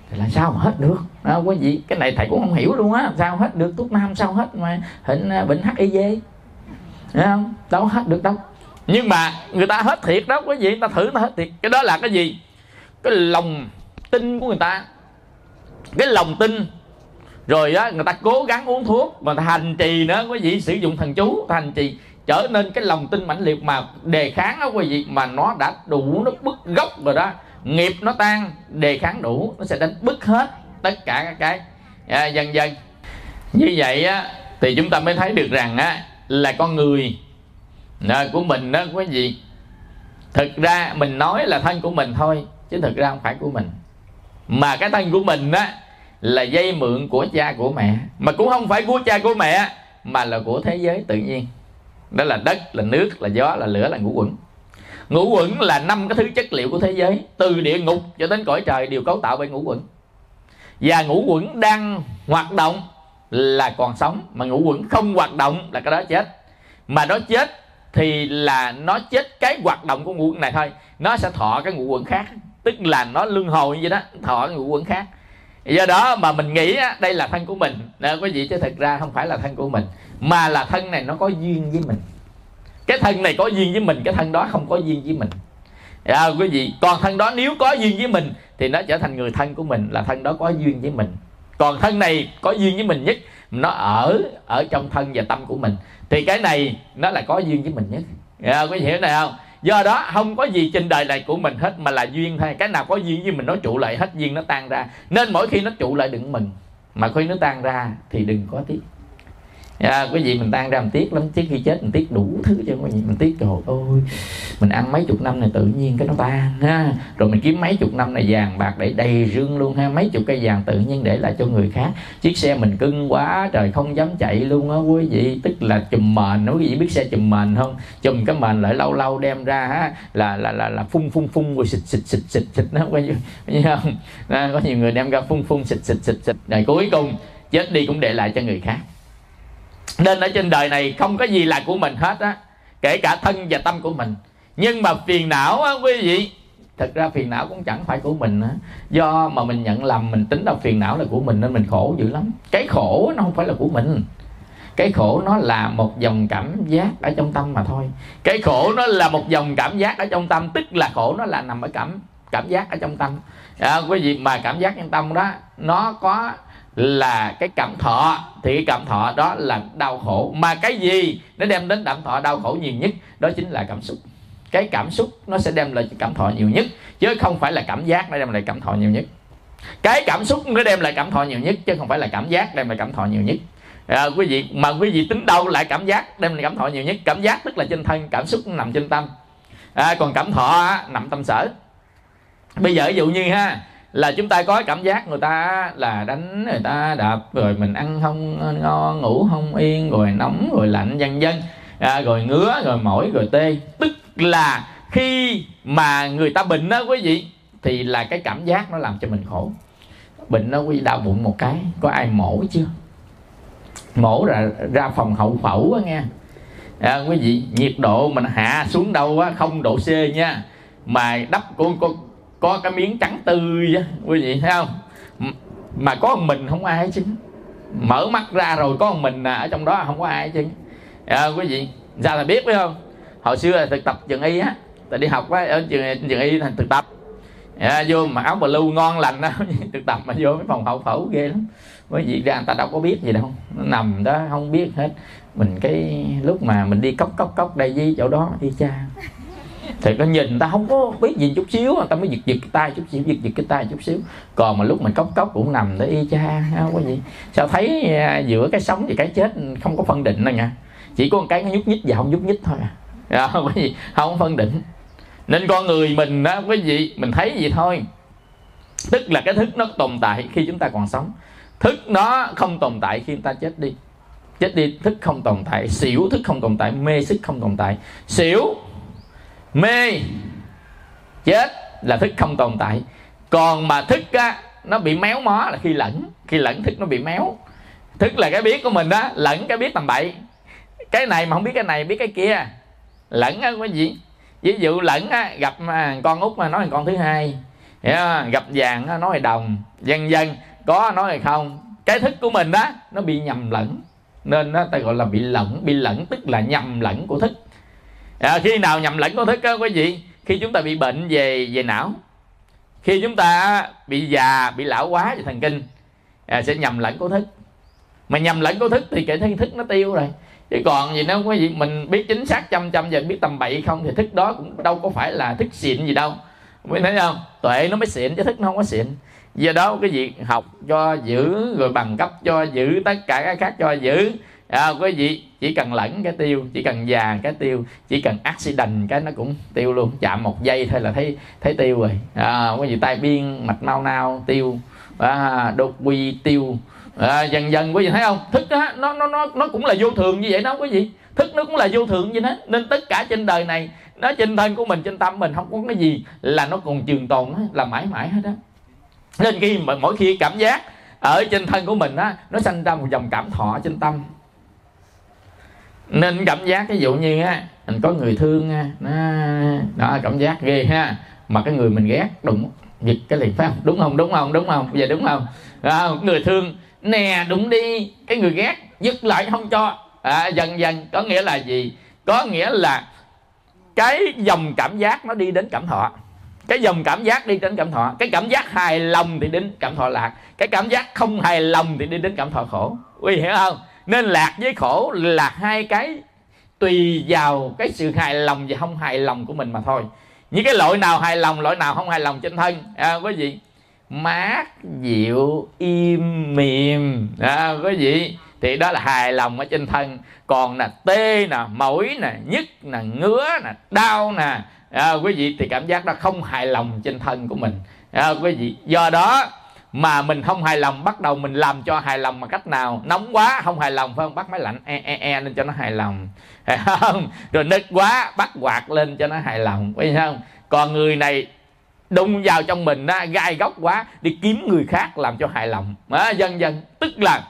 thì là sao mà hết được? Đó quý vị cái này thầy cũng không hiểu luôn á sao hết được thuốc nam sao hết mà hình à, bệnh hiv Đấy không? Đâu hết được đâu. Nhưng mà người ta hết thiệt đó quý vị người ta thử ta hết thiệt. Cái đó là cái gì? Cái lòng tin của người ta. Cái lòng tin. Rồi á người ta cố gắng uống thuốc mà hành trì nữa quý vị sử dụng thần chú hành trì trở nên cái lòng tin mãnh liệt mà đề kháng đó quý vị mà nó đã đủ nó bứt gốc rồi đó. Nghiệp nó tan đề kháng đủ nó sẽ đánh bứt hết tất cả các cái à, dần dần như vậy á thì chúng ta mới thấy được rằng á là con người à, của mình đó quý vị thực ra mình nói là thân của mình thôi chứ thực ra không phải của mình. Mà cái thân của mình á là dây mượn của cha của mẹ. Mà cũng không phải của cha của mẹ mà là của thế giới tự nhiên đó là đất, là nước, là gió, là lửa, là ngũ quẩn. Ngũ quẩn là năm cái thứ chất liệu của thế giới, từ địa ngục cho đến cõi trời đều cấu tạo bởi ngũ quẩn. Và ngũ quẩn đang hoạt động là còn sống, mà ngũ quẩn không hoạt động là cái đó chết. Mà nó chết thì là nó chết cái hoạt động của ngũ quẩn này thôi. Nó sẽ thọ cái ngũ quẩn khác, tức là nó luân hồi như vậy đó, thọ cái ngũ quẩn khác do đó mà mình nghĩ đây là thân của mình. Đó, quý vị chứ thực ra không phải là thân của mình mà là thân này nó có duyên với mình. Cái thân này có duyên với mình cái thân đó không có duyên với mình. À, quý vị còn thân đó nếu có duyên với mình thì nó trở thành người thân của mình là thân đó có duyên với mình. Còn thân này có duyên với mình nhất nó ở ở trong thân và tâm của mình. Thì cái này nó là có duyên với mình nhất. À, quý vị hiểu này không? Do đó, không có gì trên đời này của mình hết mà là duyên thôi. Cái nào có duyên với mình, nó trụ lại, hết duyên nó tan ra. Nên mỗi khi nó trụ lại đừng mừng mà khi nó tan ra thì đừng có tiếc à, quý vị mình tan ra mình tiếc lắm trước khi chết mình tiếc đủ thứ cho quý vị mình tiếc trời ơi mình ăn mấy chục năm này tự nhiên cái nó tan ha. Rồi mình kiếm mấy chục năm này vàng bạc để đầy rương luôn ha. Mấy chục cây vàng tự nhiên để lại cho người khác. Chiếc xe mình cưng quá trời không dám chạy luôn á. Quý vị tức là chùm mền quý vị biết xe chùm mền không? Chùm cái mền lại lâu lâu đem ra ha. Là là là là phun phun phun rồi xịt xịt xịt xịt xịt nó quý vị không? À, có nhiều người đem ra phun phun xịt xịt xịt xịt. Rồi cuối cùng chết đi cũng để lại cho người khác nên ở trên đời này không có gì là của mình hết á kể cả thân và tâm của mình. Nhưng mà phiền não á quý vị thật ra phiền não cũng chẳng phải của mình á. Do mà mình nhận lầm mình tính là phiền não là của mình nên mình khổ dữ lắm. Cái khổ nó không phải là của mình. Cái khổ nó là một dòng cảm giác ở trong tâm mà thôi. Cái khổ nó là một dòng cảm giác ở trong tâm tức là khổ nó là nằm ở cảm cảm giác ở trong tâm. À, quý vị mà cảm giác trong tâm đó nó có là cái cảm thọ. Thì cái cảm thọ đó là đau khổ. Mà cái gì nó đem đến cảm thọ đau khổ nhiều nhất đó chính là cảm xúc. Cái cảm xúc nó sẽ đem lại cảm thọ nhiều nhất chứ không phải là cảm giác nó đem lại cảm thọ nhiều nhất. Cái cảm xúc nó đem lại cảm thọ nhiều nhất chứ không phải là cảm giác đem lại cảm thọ nhiều nhất. À, quý vị mà quý vị tính đâu lại cảm giác đem lại cảm thọ nhiều nhất? Cảm giác tức là trên thân cảm xúc nằm trên tâm. À, còn cảm thọ nằm tâm sở. Bây giờ ví dụ như ha là chúng ta có cảm giác người ta là đánh người ta đạp rồi mình ăn không ngon ngủ không yên rồi nóng rồi lạnh vân vân à, rồi ngứa rồi mỏi rồi tê. Tức là khi mà người ta bệnh đó quý vị thì là cái cảm giác nó làm cho mình khổ. Bệnh nó quý đau bụng một cái có ai mổ chưa? Mổ ra ra phòng hậu phẫu á nghe. À, quý vị nhiệt độ mình hạ xuống đâu á không độ c nha. Mà đắp có, con có cái miếng trắng tươi á quý vị thấy không? Mà có một mình không ai chứ. Mở mắt ra rồi có một mình à, ở trong đó không có ai chứ. À, quý vị ra là biết phải không? Hồi xưa là thực tập trường y á tại đi học á ở trường trường y thành thực tập. À, vô mà áo blue ngon lành đó thực tập mà vô cái phòng hậu phẫu ghê lắm. Bởi vì ra người ta đâu có biết gì đâu nó nằm đó không biết hết. Mình cái lúc mà mình đi cốc cốc cốc đây với chỗ đó đi cha thì nó nhìn ta không có biết gì chút xíu, người ta mới giật giật cái tay chút xíu, giật giật cái tay chút xíu. Còn mà lúc mình cốc cốc cũng nằm để y cha không có gì. Sao thấy à, giữa cái sống và cái chết không có phân định đâu nha. Chỉ có một cái nó nhúc nhích và không nhúc nhích thôi à. Dạ, không có gì, không phân định. Nên con người mình đó quý vị mình thấy gì thôi. Tức là cái thức nó tồn tại khi chúng ta còn sống. Thức nó không tồn tại khi chúng ta chết đi. Chết đi, thức không tồn tại. Xỉu thức không tồn tại, mê sức không tồn tại. Xỉu mê. Chết là thức không tồn tại. Còn mà thức á, nó bị méo mó là khi lẫn. Khi lẫn thức nó bị méo. Thức là cái biết của mình đó, lẫn cái biết tầm bậy. Cái này mà không biết cái này, biết cái kia. Lẫn á có gì. Ví dụ lẫn á, gặp à, con út mà nói là con thứ hai. Gặp vàng nói là đồng. Vân vân có nói hay không. Cái thức của mình đó, nó bị nhầm lẫn. Nên nó ta gọi là bị lẫn. Bị lẫn tức là nhầm lẫn của thức à, khi nào nhầm lẫn của thức đó quý vị khi chúng ta bị bệnh về về não khi chúng ta bị già bị lão quá về thần kinh à, sẽ nhầm lẫn của thức mà nhầm lẫn của thức thì cái thức nó tiêu rồi. Chứ còn gì nếu quý vị mình biết chính xác trăm trăm giờ biết tầm bậy không thì thức đó cũng đâu có phải là thức xịn gì đâu. Mới thấy không? Tuệ nó mới xịn chứ thức nó không có xịn. Do đó cái việc học cho giữ rồi bằng cấp cho giữ tất cả cái khác cho giữ à, quý vị chỉ cần lẫn cái tiêu chỉ cần già cái tiêu chỉ cần accident cái nó cũng tiêu luôn. Chạm một giây thôi là thấy thấy tiêu rồi. À, quý vị tai biên mạch nao nao tiêu à, đột quy tiêu. À, dần dần quý vị thấy không? Thức đó, nó nó nó nó cũng là vô thường như vậy đó quý vị. Thức nó cũng là vô thường như thế. Nên tất cả trên đời này nó trên thân của mình trên tâm mình không có cái gì là nó còn trường tồn là mãi mãi hết đó nên khi mỗi khi cảm giác ở trên thân của mình á nó sanh ra một dòng cảm thọ trên tâm nên cảm giác ví dụ như á mình có người thương á nó đó cảm giác ghê ha. Mà cái người mình ghét đụng giật cái liền phải không? Đúng không đúng không đúng không? Bây giờ đúng không? À, người thương nè đúng đi. Cái người ghét dứt lại không cho. À, dần dần có nghĩa là gì? Có nghĩa là cái dòng cảm giác nó đi đến cảm thọ. Cái dòng cảm giác đi đến cảm thọ. Cái cảm giác hài lòng thì đến cảm thọ lạc. Cái cảm giác không hài lòng thì đi đến cảm thọ khổ. Quý hiểu không? Nên lạc với khổ là hai cái tùy vào cái sự hài lòng và không hài lòng của mình mà thôi. Những cái loại nào hài lòng loại nào không hài lòng trên thân. À, quý vị mát dịu im mềm. À, quý vị thì đó là hài lòng ở trên thân. Còn là tê nè mỏi nè nhức nè ngứa nè đau nè. À, quý vị thì cảm giác đó không hài lòng trên thân của mình. À, quý vị do đó mà mình không hài lòng bắt đầu mình làm cho hài lòng bằng cách nào? Nóng quá không hài lòng phải không? Bắt máy lạnh e e e lên cho nó hài lòng. Phải không? Rồi nứt quá bắt quạt lên cho nó hài lòng phải không? Còn người này đụng vào trong mình á, gai góc quá đi kiếm người khác làm cho hài lòng. À, dần dần tức là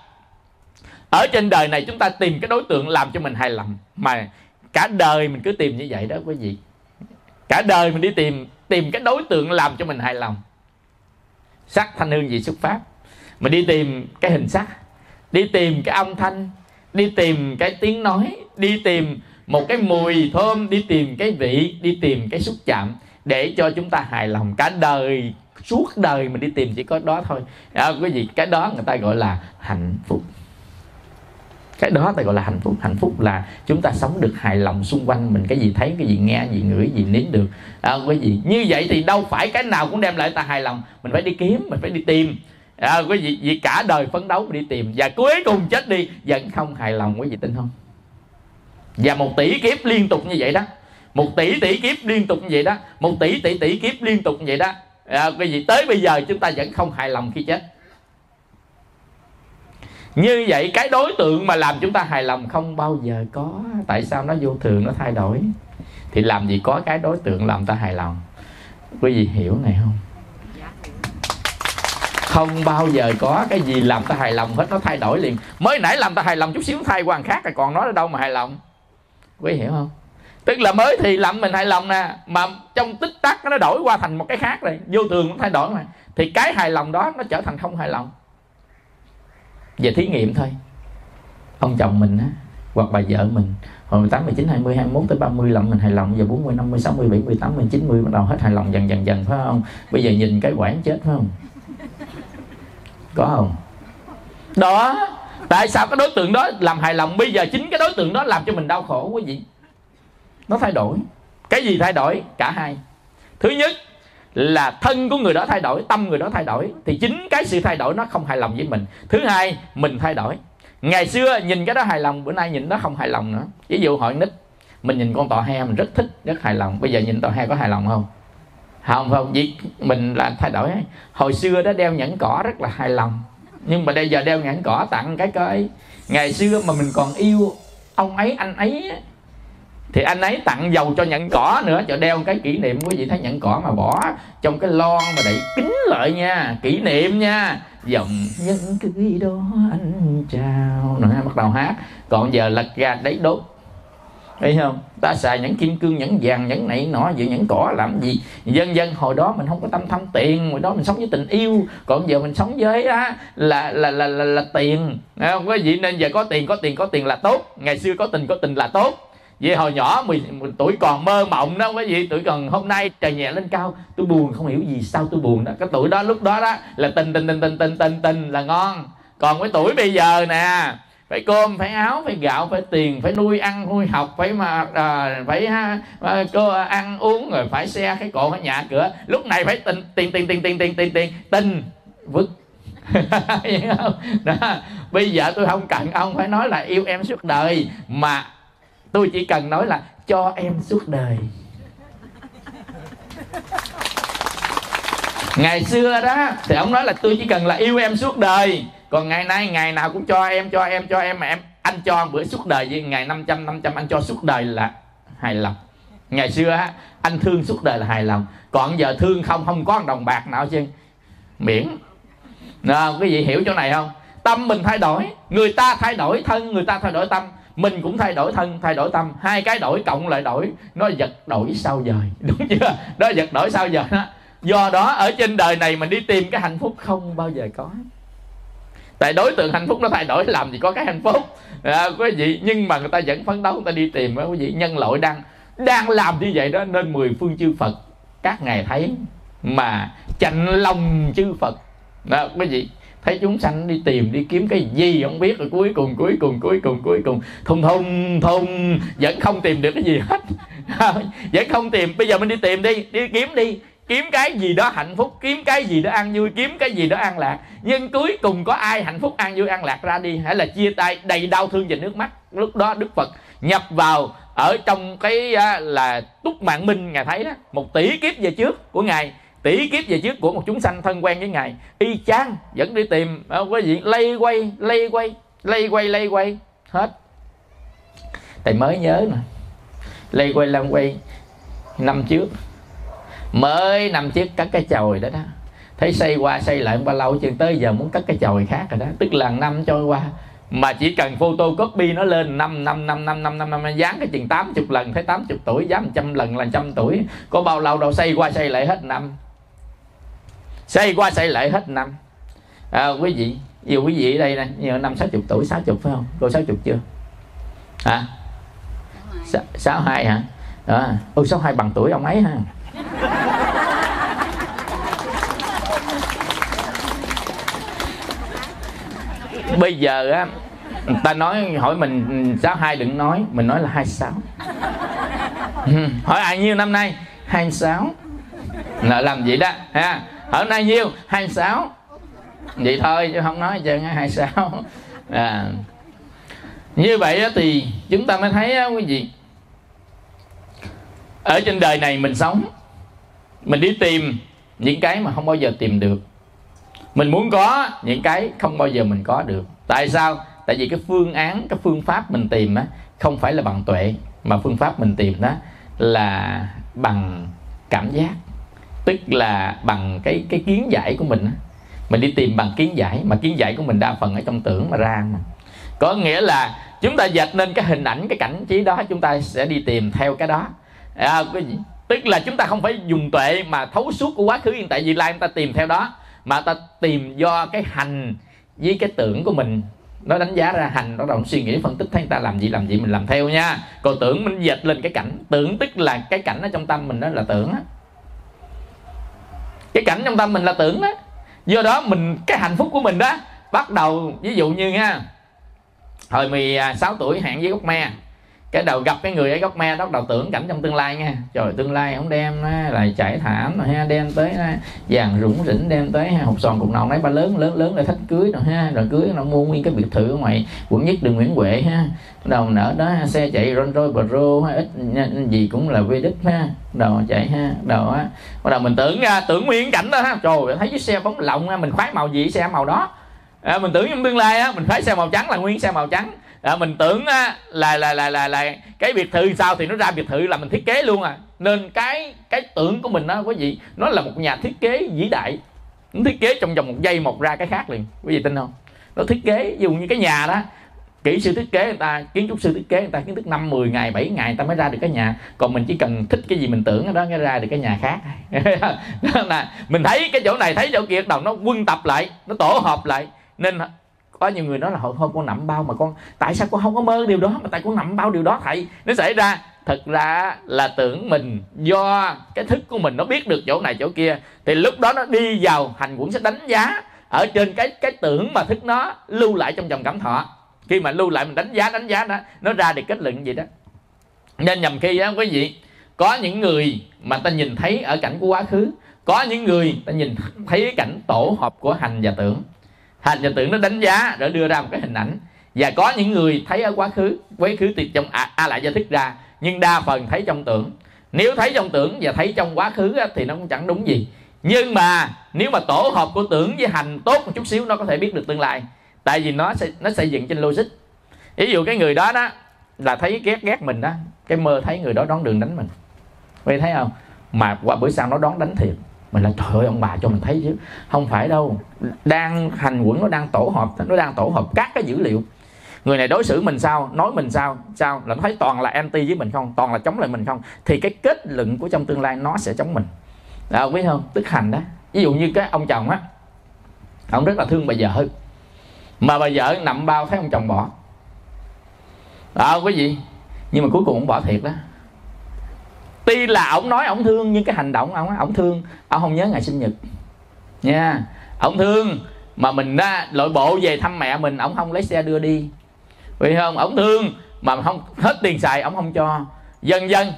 ở trên đời này chúng ta tìm cái đối tượng làm cho mình hài lòng. Mà cả đời mình cứ tìm như vậy đó quý vị. Cả đời mình đi tìm tìm cái đối tượng làm cho mình hài lòng sắc thanh hương vị xuất phát. Mình đi tìm cái hình sắc đi tìm cái âm thanh đi tìm cái tiếng nói đi tìm một cái mùi thơm đi tìm cái vị đi tìm cái xúc chạm để cho chúng ta hài lòng cả đời suốt đời mình đi tìm chỉ có đó thôi. À, quý vị cái đó người ta gọi là hạnh phúc cái đó ta gọi là hạnh phúc. Hạnh phúc là chúng ta sống được hài lòng xung quanh mình. Cái gì thấy cái gì nghe gì ngửi gì nếm được. À, quý vị như vậy thì đâu phải cái nào cũng đem lại ta hài lòng. Mình phải đi kiếm mình phải đi tìm. À, quý vị vì cả đời phấn đấu đi tìm. Và cuối cùng chết đi vẫn không hài lòng. Quý vị tin không? Và một tỷ kiếp liên tục như vậy đó. Một tỷ tỷ kiếp liên tục như vậy đó. Một tỷ tỷ tỷ kiếp liên tục như vậy đó. À, quý vị tới bây giờ chúng ta vẫn không hài lòng khi chết như vậy cái đối tượng mà làm chúng ta hài lòng không bao giờ có. Tại sao nó vô thường, nó thay đổi? Thì làm gì có cái đối tượng làm ta hài lòng? Quý vị hiểu này không? Không bao giờ có cái gì làm ta hài lòng hết, nó thay đổi liền. Mới nãy làm ta hài lòng chút xíu, thay qua khác rồi còn nói ở đâu mà hài lòng. Quý hiểu không? Tức là mới thì làm mình hài lòng nè, mà trong tích tắc nó đổi qua thành một cái khác rồi. Vô thường nó thay đổi mà. Thì cái hài lòng đó nó trở thành không hài lòng về thí nghiệm thôi. Ông chồng mình á hoặc bà vợ mình hồi 18, 19, 20, 21 tới 30 lần mình hài lòng. Giờ 40, 50, 60, 70, 80, 90 bắt đầu hết hài lòng dần dần dần phải không? Bây giờ nhìn cái quản chết phải không? Có không? Đó tại sao cái đối tượng đó làm hài lòng? Bây giờ chính cái đối tượng đó làm cho mình đau khổ quý vị nó thay đổi. Cái gì thay đổi? Cả hai. Thứ nhất là thân của người đó thay đổi, tâm người đó thay đổi, thì chính cái sự thay đổi nó không hài lòng với mình. Thứ hai, mình thay đổi. Ngày xưa nhìn cái đó hài lòng, bữa nay nhìn nó không hài lòng nữa. Ví dụ hỏi nít, mình nhìn con tò he mình rất thích, rất hài lòng. Bây giờ nhìn tò he có hài lòng không? Không không. Vì mình là thay đổi. Hồi xưa đó đeo nhẫn cỏ rất là hài lòng. Nhưng mà bây giờ đeo nhẫn cỏ tặng cái cái ngày xưa mà mình còn yêu ông ấy, anh ấy thì anh ấy tặng dầu cho nhẫn cỏ nữa. Cho đeo cái kỷ niệm quý vị thấy nhẫn cỏ mà bỏ trong cái lon mà đậy kín lại nha. Kỷ niệm nha. Dòng nhân cưới đó anh chào. Nữa bắt đầu hát. Còn giờ lật ra đấy đốt. Thấy không? Ta xài nhẫn kim cương nhẫn vàng nhẫn này nọ vậy nhẫn cỏ làm gì? Dân dân hồi đó mình không có tâm thâm tiền hồi đó mình sống với tình yêu. Còn giờ mình sống với á là là là là, là tiền. Không? Có gì nên giờ có tiền có tiền có tiền là tốt. Ngày xưa có tình có tình là tốt. Vậy hồi nhỏ mình, tuổi còn mơ mộng đó quý vị Tuổi còn hôm nay trời nhẹ lên cao Tôi buồn không hiểu gì sao tôi buồn đó. Cái tuổi đó lúc đó đó là tình tình tình tình tình tình tình là ngon. Còn cái tuổi bây giờ nè phải cơm phải áo phải gạo phải tiền phải nuôi ăn nuôi học phải mà à, phải ha, à, à ăn uống rồi phải xe cái cộ phải nhà cửa. Lúc này phải tình tiền tiền tiền tiền tiền tiền tiền tình vứt đó. bây giờ tôi không cần ông phải nói là yêu em suốt đời mà tôi chỉ cần nói là cho em suốt đời. Ngày xưa đó, thì ông nói là tôi chỉ cần là yêu em suốt đời. Còn ngày nay, ngày nào cũng cho em cho em cho em, mà em anh cho bữa suốt đời với ngày 500 500 anh cho suốt đời là hài lòng. Ngày xưa á, anh thương suốt đời là hài lòng. Còn giờ thương không không có đồng bạc nào chứ miễn. Nào quý vị hiểu chỗ này không? Tâm mình thay đổi, người ta thay đổi thân, người ta thay đổi tâm mình cũng thay đổi thân thay đổi tâm. Hai cái đổi cộng lại đổi nó giật đổi sao dời đúng chưa? Nó giật đổi sao dời đó. Do đó ở trên đời này mình đi tìm cái hạnh phúc không bao giờ có. Tại đối tượng hạnh phúc nó thay đổi làm gì có cái hạnh phúc. À, quý vị nhưng mà người ta vẫn phấn đấu người ta đi tìm quý vị nhân loại đang đang làm như vậy đó nên mười phương chư phật các ngài thấy mà chạnh lòng chư phật. Đó quý vị thấy chúng sanh đi tìm, đi kiếm cái gì không biết, rồi cuối cùng cuối cùng cuối cùng cuối cùng. Thùng thùng thùng. Vẫn không tìm được cái gì hết. Vẫn không tìm. Bây giờ mình đi tìm đi đi kiếm đi. Kiếm cái gì đó hạnh phúc, kiếm cái gì đó ăn vui, kiếm cái gì đó an lạc. Nhưng cuối cùng có ai hạnh phúc ăn vui, an lạc ra đi? Hay là chia tay, đầy đau thương và nước mắt? Lúc đó đức phật nhập vào ở trong cái là túc mạng minh, ngài thấy đó. Một tỷ kiếp về trước của ngài tỷ kiếp về trước của một chúng sanh thân quen với ngài. Y chang, vẫn đi tìm ờ, quý vị lây quay lây quay lây quay lây quay. Hết. Thầy mới nhớ nè. Lây quay lăng quay. Năm trước. Mới năm trước cắt cái chồi đó đó. Thấy xây qua, xây lại bao lâu chừng tới giờ muốn cắt cái chồi khác rồi đó. Tức là năm trôi qua, mà chỉ cần photocopy nó lên năm năm năm năm năm năm năm dán cái chừng 80 lần, thấy 80 tuổi, dám trăm lần là trăm tuổi. Có bao lâu đâu, xây qua, xây lại hết năm xây qua xây lại hết năm. À, quý vị nhiều quý vị ở đây nè nhiều năm sáu chục tuổi sáu chục phải không? Cô sáu chục chưa? Hả? Sáu hai hả? Đó. Ừ sáu hai bằng tuổi ông ấy ha. Bây giờ á người ta nói hỏi mình sáu hai đừng nói mình nói là hai sáu. Hỏi ai nhiêu năm nay? Hai sáu. Là làm gì đó ha ở nay nhiêu hai sáu. Vậy thôi, chứ không nói chơi hai sáu. À. Như vậy thì chúng ta mới thấy quý vị, ở trên đời này mình sống, mình đi tìm những cái mà không bao giờ tìm được. Mình muốn có những cái không bao giờ mình có được. Tại sao? Tại vì cái phương án, cái phương pháp mình tìm á, không phải là bằng tuệ, mà phương pháp mình tìm đó là bằng cảm giác tức là bằng cái cái kiến giải của mình á. Mình đi tìm bằng kiến giải mà kiến giải của mình đa phần ở trong tưởng mà ra mà. Có nghĩa là chúng ta dệt nên cái hình ảnh cái cảnh trí đó chúng ta sẽ đi tìm theo cái đó. À, tức là chúng ta không phải dùng tuệ mà thấu suốt của quá khứ hiện tại vị lai chúng ta tìm theo đó mà ta tìm do cái hành với cái tưởng của mình. Nó đánh giá ra hành nó đồng suy nghĩ phân tích thấy người ta làm gì làm gì mình làm theo nha. Còn tưởng mình dệt lên cái cảnh tưởng tức là cái cảnh ở trong tâm mình đó là tưởng á cái cảnh trong tâm mình là tưởng đó. Do đó mình, cái hạnh phúc của mình đó, bắt đầu, ví dụ như nha hồi 16 à, tuổi hẹn với gốc me cái đầu gặp cái người ở góc me bắt đầu tưởng cảnh trong tương lai nha. Trời tương lai không đem lại chảy thảm rồi ha đem tới vàng rủng rỉnh đem tới hộp sòn cục nòng đấy ba lớn lớn lớn để thách cưới rồi ha. Rồi cưới nó mua nguyên cái biệt thự ở ngoài quận nhất đường nguyễn huệ ha. Đầu nở đó xe chạy Rolls Royce Pro ít gì cũng là vi đức ha. Đầu chạy ha đầu á bắt đầu mình tưởng ra tưởng nguyên cảnh đó ha. Trời thấy chiếc xe bóng lộng mình khoái màu gì xe màu đó. À, mình tưởng trong tương lai á mình khoái xe màu trắng là nguyên xe màu trắng à, mình tưởng á, là, là là là là cái biệt thự sao thì nó ra biệt thự là mình thiết kế luôn à. Nên cái cái tưởng của mình đó quý vị nó là một nhà thiết kế vĩ đại. Nó thiết kế trong vòng một giây một ra cái khác liền. Quý vị tin không? Nó thiết kế dùng như cái nhà đó kỹ sư thiết kế người ta kiến trúc sư thiết kế người ta kiến thức năm 10 ngày 7 ngày người ta mới ra được cái nhà. Còn mình chỉ cần thích cái gì mình tưởng đó cái ra được cái nhà khác. Là mình thấy cái chỗ này thấy chỗ kia đầu nó quân tập lại nó tổ hợp lại. Nên có nhiều người nói là, thôi con nằm bao mà con tại sao con không có mơ điều đó? Mà tại con nằm bao điều đó thầy, nó xảy ra. Thật ra là tưởng mình do cái thức của mình nó biết được chỗ này chỗ kia, thì lúc đó nó đi vào hành quẩn sẽ đánh giá ở trên cái cái tưởng mà thức nó lưu lại trong dòng cảm thọ. Khi mà lưu lại mình đánh giá đánh giá đó, nó ra được kết luận gì đó. Nên nhầm khi á, quý vị, có những người mà ta nhìn thấy ở cảnh của quá khứ, có những người ta nhìn thấy cảnh tổ hợp của hành và tưởng hành và tưởng nó đánh giá để đưa ra một cái hình ảnh. Và có những người thấy ở quá khứ quá khứ thì trong a, a lại gia thức ra nhưng đa phần thấy trong tưởng. Nếu thấy trong tưởng và thấy trong quá khứ thì nó cũng chẳng đúng gì. Nhưng mà nếu mà tổ hợp của tưởng với hành tốt một chút xíu nó có thể biết được tương lai. Tại vì nó sẽ nó xây dựng trên logic. Ví dụ cái người đó đó là thấy ghét ghét mình đó cái mơ thấy người đó đón đường đánh mình. Quý thấy không? Mà qua bữa sau nó đón đánh thiệt mình là trời ơi ông bà cho mình thấy chứ. Không phải đâu. Đang hành quẩn nó đang tổ hợp nó đang tổ hợp các cái dữ liệu. Người này đối xử mình sao nói mình sao sao? Là nó thấy toàn là anti với mình không? Toàn là chống lại mình không? Thì cái kết luận của trong tương lai nó sẽ chống mình. Đó, biết không? Tức hành đó. Ví dụ như cái ông chồng á ông rất là thương bà vợ. Mà bà vợ nằm bao thấy ông chồng bỏ. Đó quý vị. Nhưng mà cuối cùng ông bỏ thiệt đó tuy là ổng nói ổng thương, nhưng cái hành động ổng ổng thương. Ổng không nhớ ngày sinh nhật. Nha. Ổng thương, mà mình ra lội bộ về thăm mẹ mình, ổng không lấy xe đưa đi. Vì không, ổng thương, mà không, hết tiền xài, ổng không cho. Dần dần,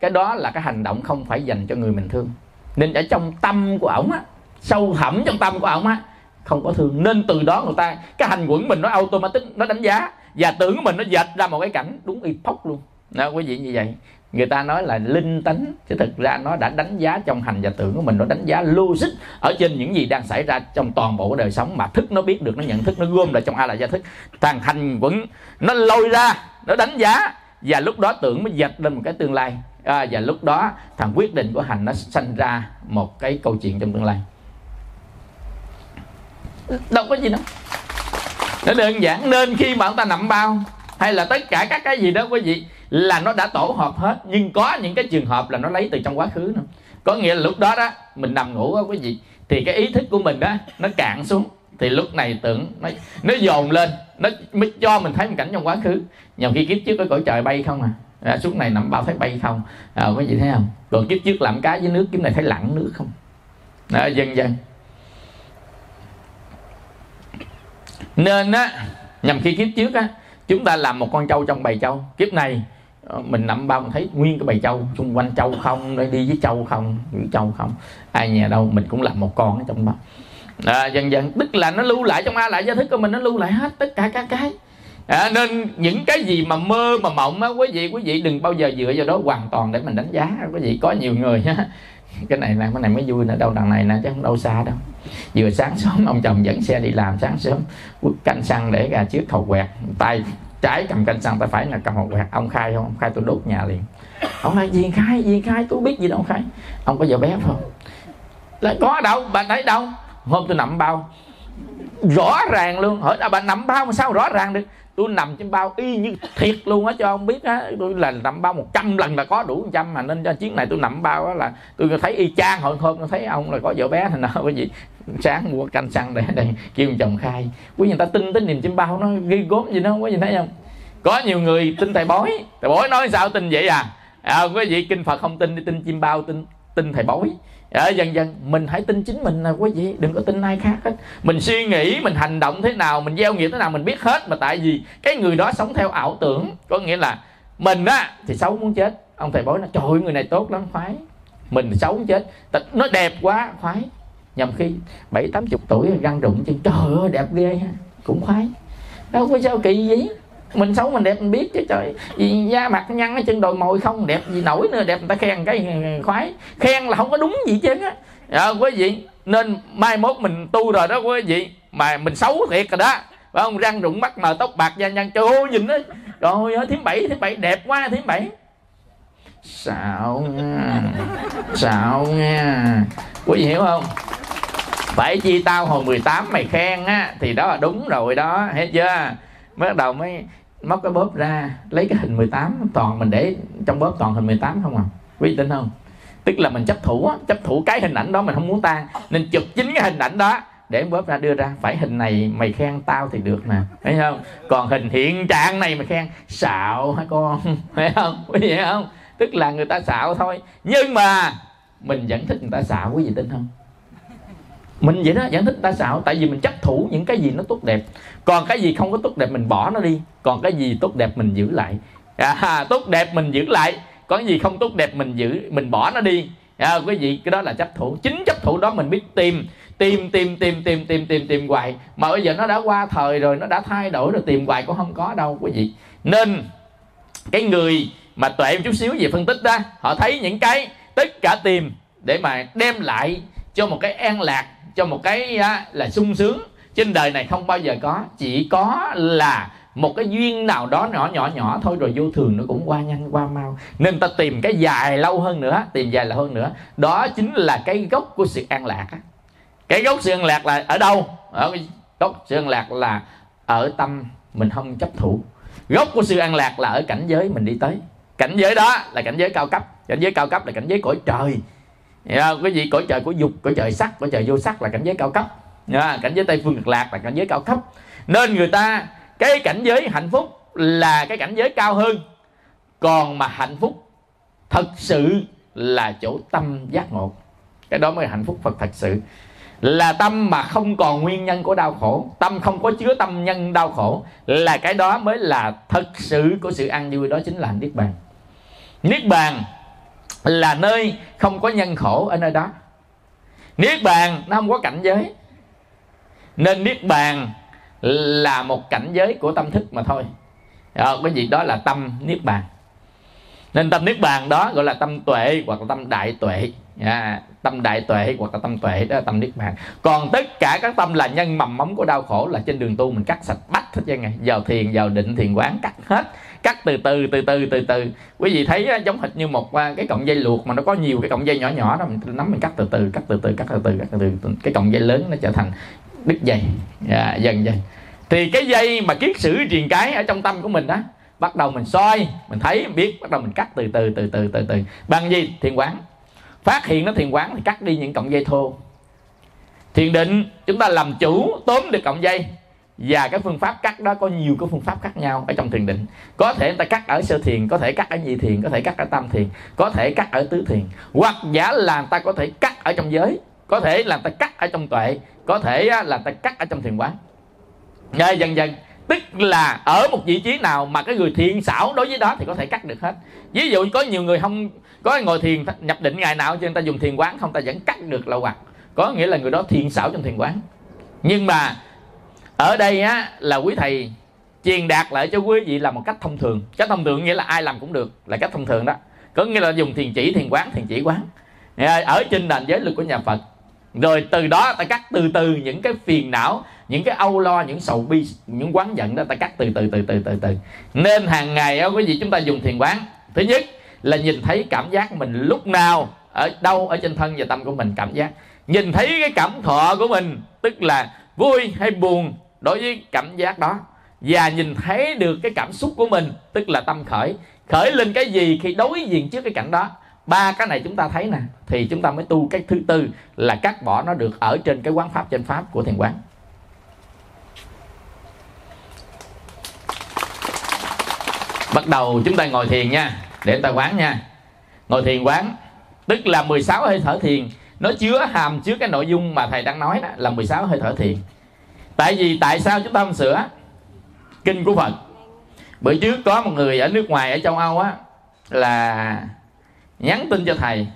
cái đó là cái hành động không phải dành cho người mình thương. Nên ở trong tâm của ổng á, sâu thẳm trong tâm của ổng á, không có thương. Nên từ đó người ta, cái hành quẩn mình nó automatic, nó đánh giá. Và tưởng của mình nó dệt ra một cái cảnh đúng y phóc luôn. Đó quý vị như vậy người ta nói là linh tánh chứ thực ra nó đã đánh giá trong hành và tưởng của mình nó đánh giá logic ở trên những gì đang xảy ra trong toàn bộ đời sống mà thức nó biết được nó nhận thức nó gom lại trong a là gia thức. Thằng hành vẫn nó lôi ra nó đánh giá. Và lúc đó tưởng mới dạch lên một cái tương lai. À, và lúc đó thằng quyết định của hành nó sanh ra một cái câu chuyện trong tương lai. Đâu có gì đâu. Nó đơn giản nên khi mà ông ta nằm bao hay là tất cả các cái gì đó quý vị là nó đã tổ hợp hết. Nhưng có những cái trường hợp là nó lấy từ trong quá khứ nữa. Có nghĩa là lúc đó đó mình nằm ngủ đó quý vị thì cái ý thức của mình đó nó cạn xuống. Thì lúc này tưởng nó nó dồn lên nó mới cho mình thấy một cảnh trong quá khứ. Nhiều khi kiếp trước có cõi trời bay không à, à xuống này nằm bao thấy bay không? À, quý vị thấy không? Còn kiếp trước làm cá với nước kiếp này thấy lặn nước không? À, dần dần. Nên á nhằm khi kiếp trước á chúng ta làm một con trâu trong bầy trâu. Kiếp này Ờ, mình nằm bao thấy nguyên cái bầy trâu xung quanh trâu không đây đi với trâu không với trâu không. Ai nhà đâu mình cũng làm một con ở trong đó. À, dần dần tức là nó lưu lại trong a lại gia thức của mình nó lưu lại hết tất cả các cái. À, nên những cái gì mà mơ mà mộng á quý vị quý vị đừng bao giờ dựa vào đó hoàn toàn để mình đánh giá quý vị. Có nhiều người ha cái này là cái này mới vui nữa đâu đằng này nè chứ không đâu xa đâu. Vừa sáng sớm ông chồng dẫn xe đi làm sáng sớm quất canh xăng để ra trước thầu quẹt tay trái cầm canh sang tay phải là cầm hộp quẹt ông khai không? Ông khai tôi đốt nhà liền. Ông nói gì khai gì khai, tôi biết gì đâu khai. Ông có vợ bé không? Là có đâu, bà thấy đâu. Hôm tôi nằm bao, rõ ràng luôn. Hỏi là bà nằm bao mà sao rõ ràng được? Tôi nằm trên bao y như thiệt luôn á cho ông biết á. Tôi là nằm bao 100 lần là có đủ trăm mà. Nên cho chuyến này tôi nằm bao á là tôi thấy y chang hồi hôm tôi thấy ông là có vợ bé thành nào cái gì sáng mua canh xăng để đây kêu chồng khai. Quý người ta tin tới niềm chim bao nó ghi gốm gì đó quý vị thấy không? Có nhiều người tin thầy bói. Thầy bói nói sao tin vậy à, à quý vị kinh phật không tin đi tin chim bao tin tin thầy bói à, dần dần. Mình hãy tin chính mình là quý vị. Đừng có tin ai khác hết. Mình suy nghĩ mình hành động thế nào mình gieo nghiệp thế nào mình biết hết. Mà tại vì cái người đó sống theo ảo tưởng. Có nghĩa là mình á thì xấu muốn chết. Ông thầy bói nói trời ơi người này tốt lắm khoái. Mình xấu muốn chết. Nó đẹp quá khoái. Nhầm khi bảy tám chục tuổi găng rụng chân trời ơi đẹp ghê ha. Cũng khoái. Đâu có sao kỳ gì mình xấu mình đẹp mình biết chứ, trời. Vì da mặt nhăn ở chân đồi mồi không, đẹp gì nổi nữa, đẹp người ta khen cái khoái. Khen là không có đúng gì chứ á. Dạ quý vị, nên mai mốt mình tu rồi đó quý vị. Mà mình xấu thiệt rồi đó. Phải không? Răng rụng mắt mờ, tóc bạc, da nhăn, trời ơi, nhìn đó trời ơi thím bảy thím bảy đẹp quá thím bảy. Xạo nha. Xạo nha. Quý vị hiểu không? Phải chi tao hồi 18 mày khen á, thì đó là đúng rồi đó. Hết chưa? Mới bắt đầu mới móc cái bóp ra, lấy cái hình 18 toàn mình để trong bóp toàn hình 18 không à? Quý tin không? Tức là mình chấp thủ chấp thủ cái hình ảnh đó mình không muốn tan, nên chụp chính cái hình ảnh đó để bóp ra đưa ra. Phải hình này mày khen tao thì được nè thấy không? Còn hình hiện trạng này mày khen, xạo hả con? Thấy không? Quý vị không? Tức là người ta xạo thôi. Nhưng mà mình vẫn thích người ta xạo, quý vị tin không? Mình vậy đó giải thích ta xạo tại vì mình chấp thủ những cái gì nó tốt đẹp. Còn cái gì không có tốt đẹp mình bỏ nó đi còn cái gì tốt đẹp mình giữ lại. À, tốt đẹp mình giữ lại có gì không tốt đẹp mình giữ mình bỏ nó đi. À, quý vị cái đó là chấp thủ. Chính chấp thủ đó mình biết tìm tìm tìm tìm tìm tìm tìm tìm hoài. Mà bây giờ nó đã qua thời rồi nó đã thay đổi rồi tìm hoài cũng không có đâu quý vị. Nên cái người mà tuệ một chút xíu về phân tích đó họ thấy những cái tất cả tìm để mà đem lại cho một cái an lạc cho một cái á, là sung sướng. Trên đời này không bao giờ có chỉ có là một cái duyên nào đó nhỏ nhỏ nhỏ thôi rồi vô thường nó cũng qua nhanh qua mau. Nên ta tìm cái dài lâu hơn nữa tìm dài lâu hơn nữa. Đó chính là cái gốc của sự an lạc cái gốc sự an lạc là ở đâu? Ở gốc sự an lạc là ở tâm mình không chấp thủ. Gốc của sự an lạc là ở cảnh giới mình đi tới. Cảnh giới đó là cảnh giới cao cấp. Cảnh giới cao cấp là cảnh giới cõi trời yeah, quý vị cõi trời của dục cõi trời sắc cõi trời vô sắc là cảnh giới cao cấp. Yeah, cảnh giới tây phương cực lạc là cảnh giới cao cấp. Nên người ta cái cảnh giới hạnh phúc là cái cảnh giới cao hơn. Còn mà hạnh phúc thật sự là chỗ tâm giác ngộ. Cái đó mới là hạnh phúc phật thật sự. Là tâm mà không còn nguyên nhân của đau khổ tâm không có chứa tâm nhân đau khổ là cái đó mới là thật sự của sự an vui đó chính là niết bàn. Niết bàn là nơi không có nhân khổ ở nơi đó. Niết bàn nó không có cảnh giới. Nên niết bàn là một cảnh giới của tâm thức mà thôi. Đó, cái gì đó là tâm niết bàn. Nên tâm niết bàn đó gọi là tâm tuệ hoặc là tâm đại tuệ. À, tâm đại tuệ hoặc là tâm tuệ đó là tâm niết bàn. Còn tất cả các tâm là nhân mầm móng của đau khổ là trên đường tu mình cắt sạch bách hết trơn ngày vào thiền vào định thiền quán cắt hết cắt từ từ từ từ từ từ. Quý vị thấy giống hệt như một à, cái cọng dây luộc mà nó có nhiều cái cọng dây nhỏ nhỏ đó mình nắm mình cắt từ từ cắt từ từ cắt từ từ cắt từ từ. Cái cọng dây lớn nó trở thành đứt dây. À, dần dần. Thì cái dây mà kiết sử truyền cái ở trong tâm của mình đó bắt đầu mình soi mình thấy mình biết bắt đầu mình cắt từ từ từ từ từ từ. Bằng gì? Thiền quán. Phát hiện nó thiền quán thì cắt đi những cọng dây thô. Thiền định chúng ta làm chủ tóm được cọng dây và cái phương pháp cắt đó có nhiều cái phương pháp khác nhau ở trong thiền định. Có thể người ta cắt ở sơ thiền, có thể cắt ở nhị thiền, có thể cắt ở tam thiền, có thể cắt ở tứ thiền. Hoặc giả là người ta có thể cắt ở trong giới, có thể là người ta cắt ở trong tuệ, có thể là người ta cắt ở trong thiền quán. Rồi dần dần, tức là ở một vị trí nào mà cái người thiện xảo đối với đó thì có thể cắt được hết. Ví dụ có nhiều người không, có ngồi thiền nhập định ngày nào cho người ta dùng thiền quán, không ta vẫn cắt được lâu hoặc. Có nghĩa là người đó thiện xảo trong thiền quán. Nhưng mà ở đây á, là quý thầy truyền đạt lại cho quý vị là một cách thông thường. Cách thông thường nghĩa là ai làm cũng được, là cách thông thường đó. Có nghĩa là dùng thiền chỉ, thiền quán, thiền chỉ quán. Ở trên nền giới lực của nhà phật. Rồi từ đó ta cắt từ từ những cái phiền não, những cái âu lo, những sầu bi, những quán giận đó, ta cắt từ từ từ từ từ từ. Nên hàng ngày á, quý vị chúng ta dùng thiền quán. Thứ nhất là nhìn thấy cảm giác mình lúc nào ở đâu ở trên thân và tâm của mình cảm giác. Nhìn thấy cái cảm thọ của mình, tức là vui hay buồn, đối với cảm giác đó. Và nhìn thấy được cái cảm xúc của mình, tức là tâm khởi. Khởi lên cái gì khi đối diện trước cái cảnh đó? Ba cái này chúng ta thấy nè, thì chúng ta mới tu cái thứ tư là cắt bỏ nó được ở trên cái quán pháp, trên pháp của thiền quán. Bắt đầu chúng ta ngồi thiền nha, để ta quán nha. Ngồi thiền quán, tức là 16 hơi thở thiền nó chứa hàm chứa cái nội dung mà thầy đang nói đó là 16 hơi thở thiền. Tại vì tại sao chúng ta không sửa kinh của phật? Bữa trước có một người ở nước ngoài ở châu âu á là nhắn tin cho thầy.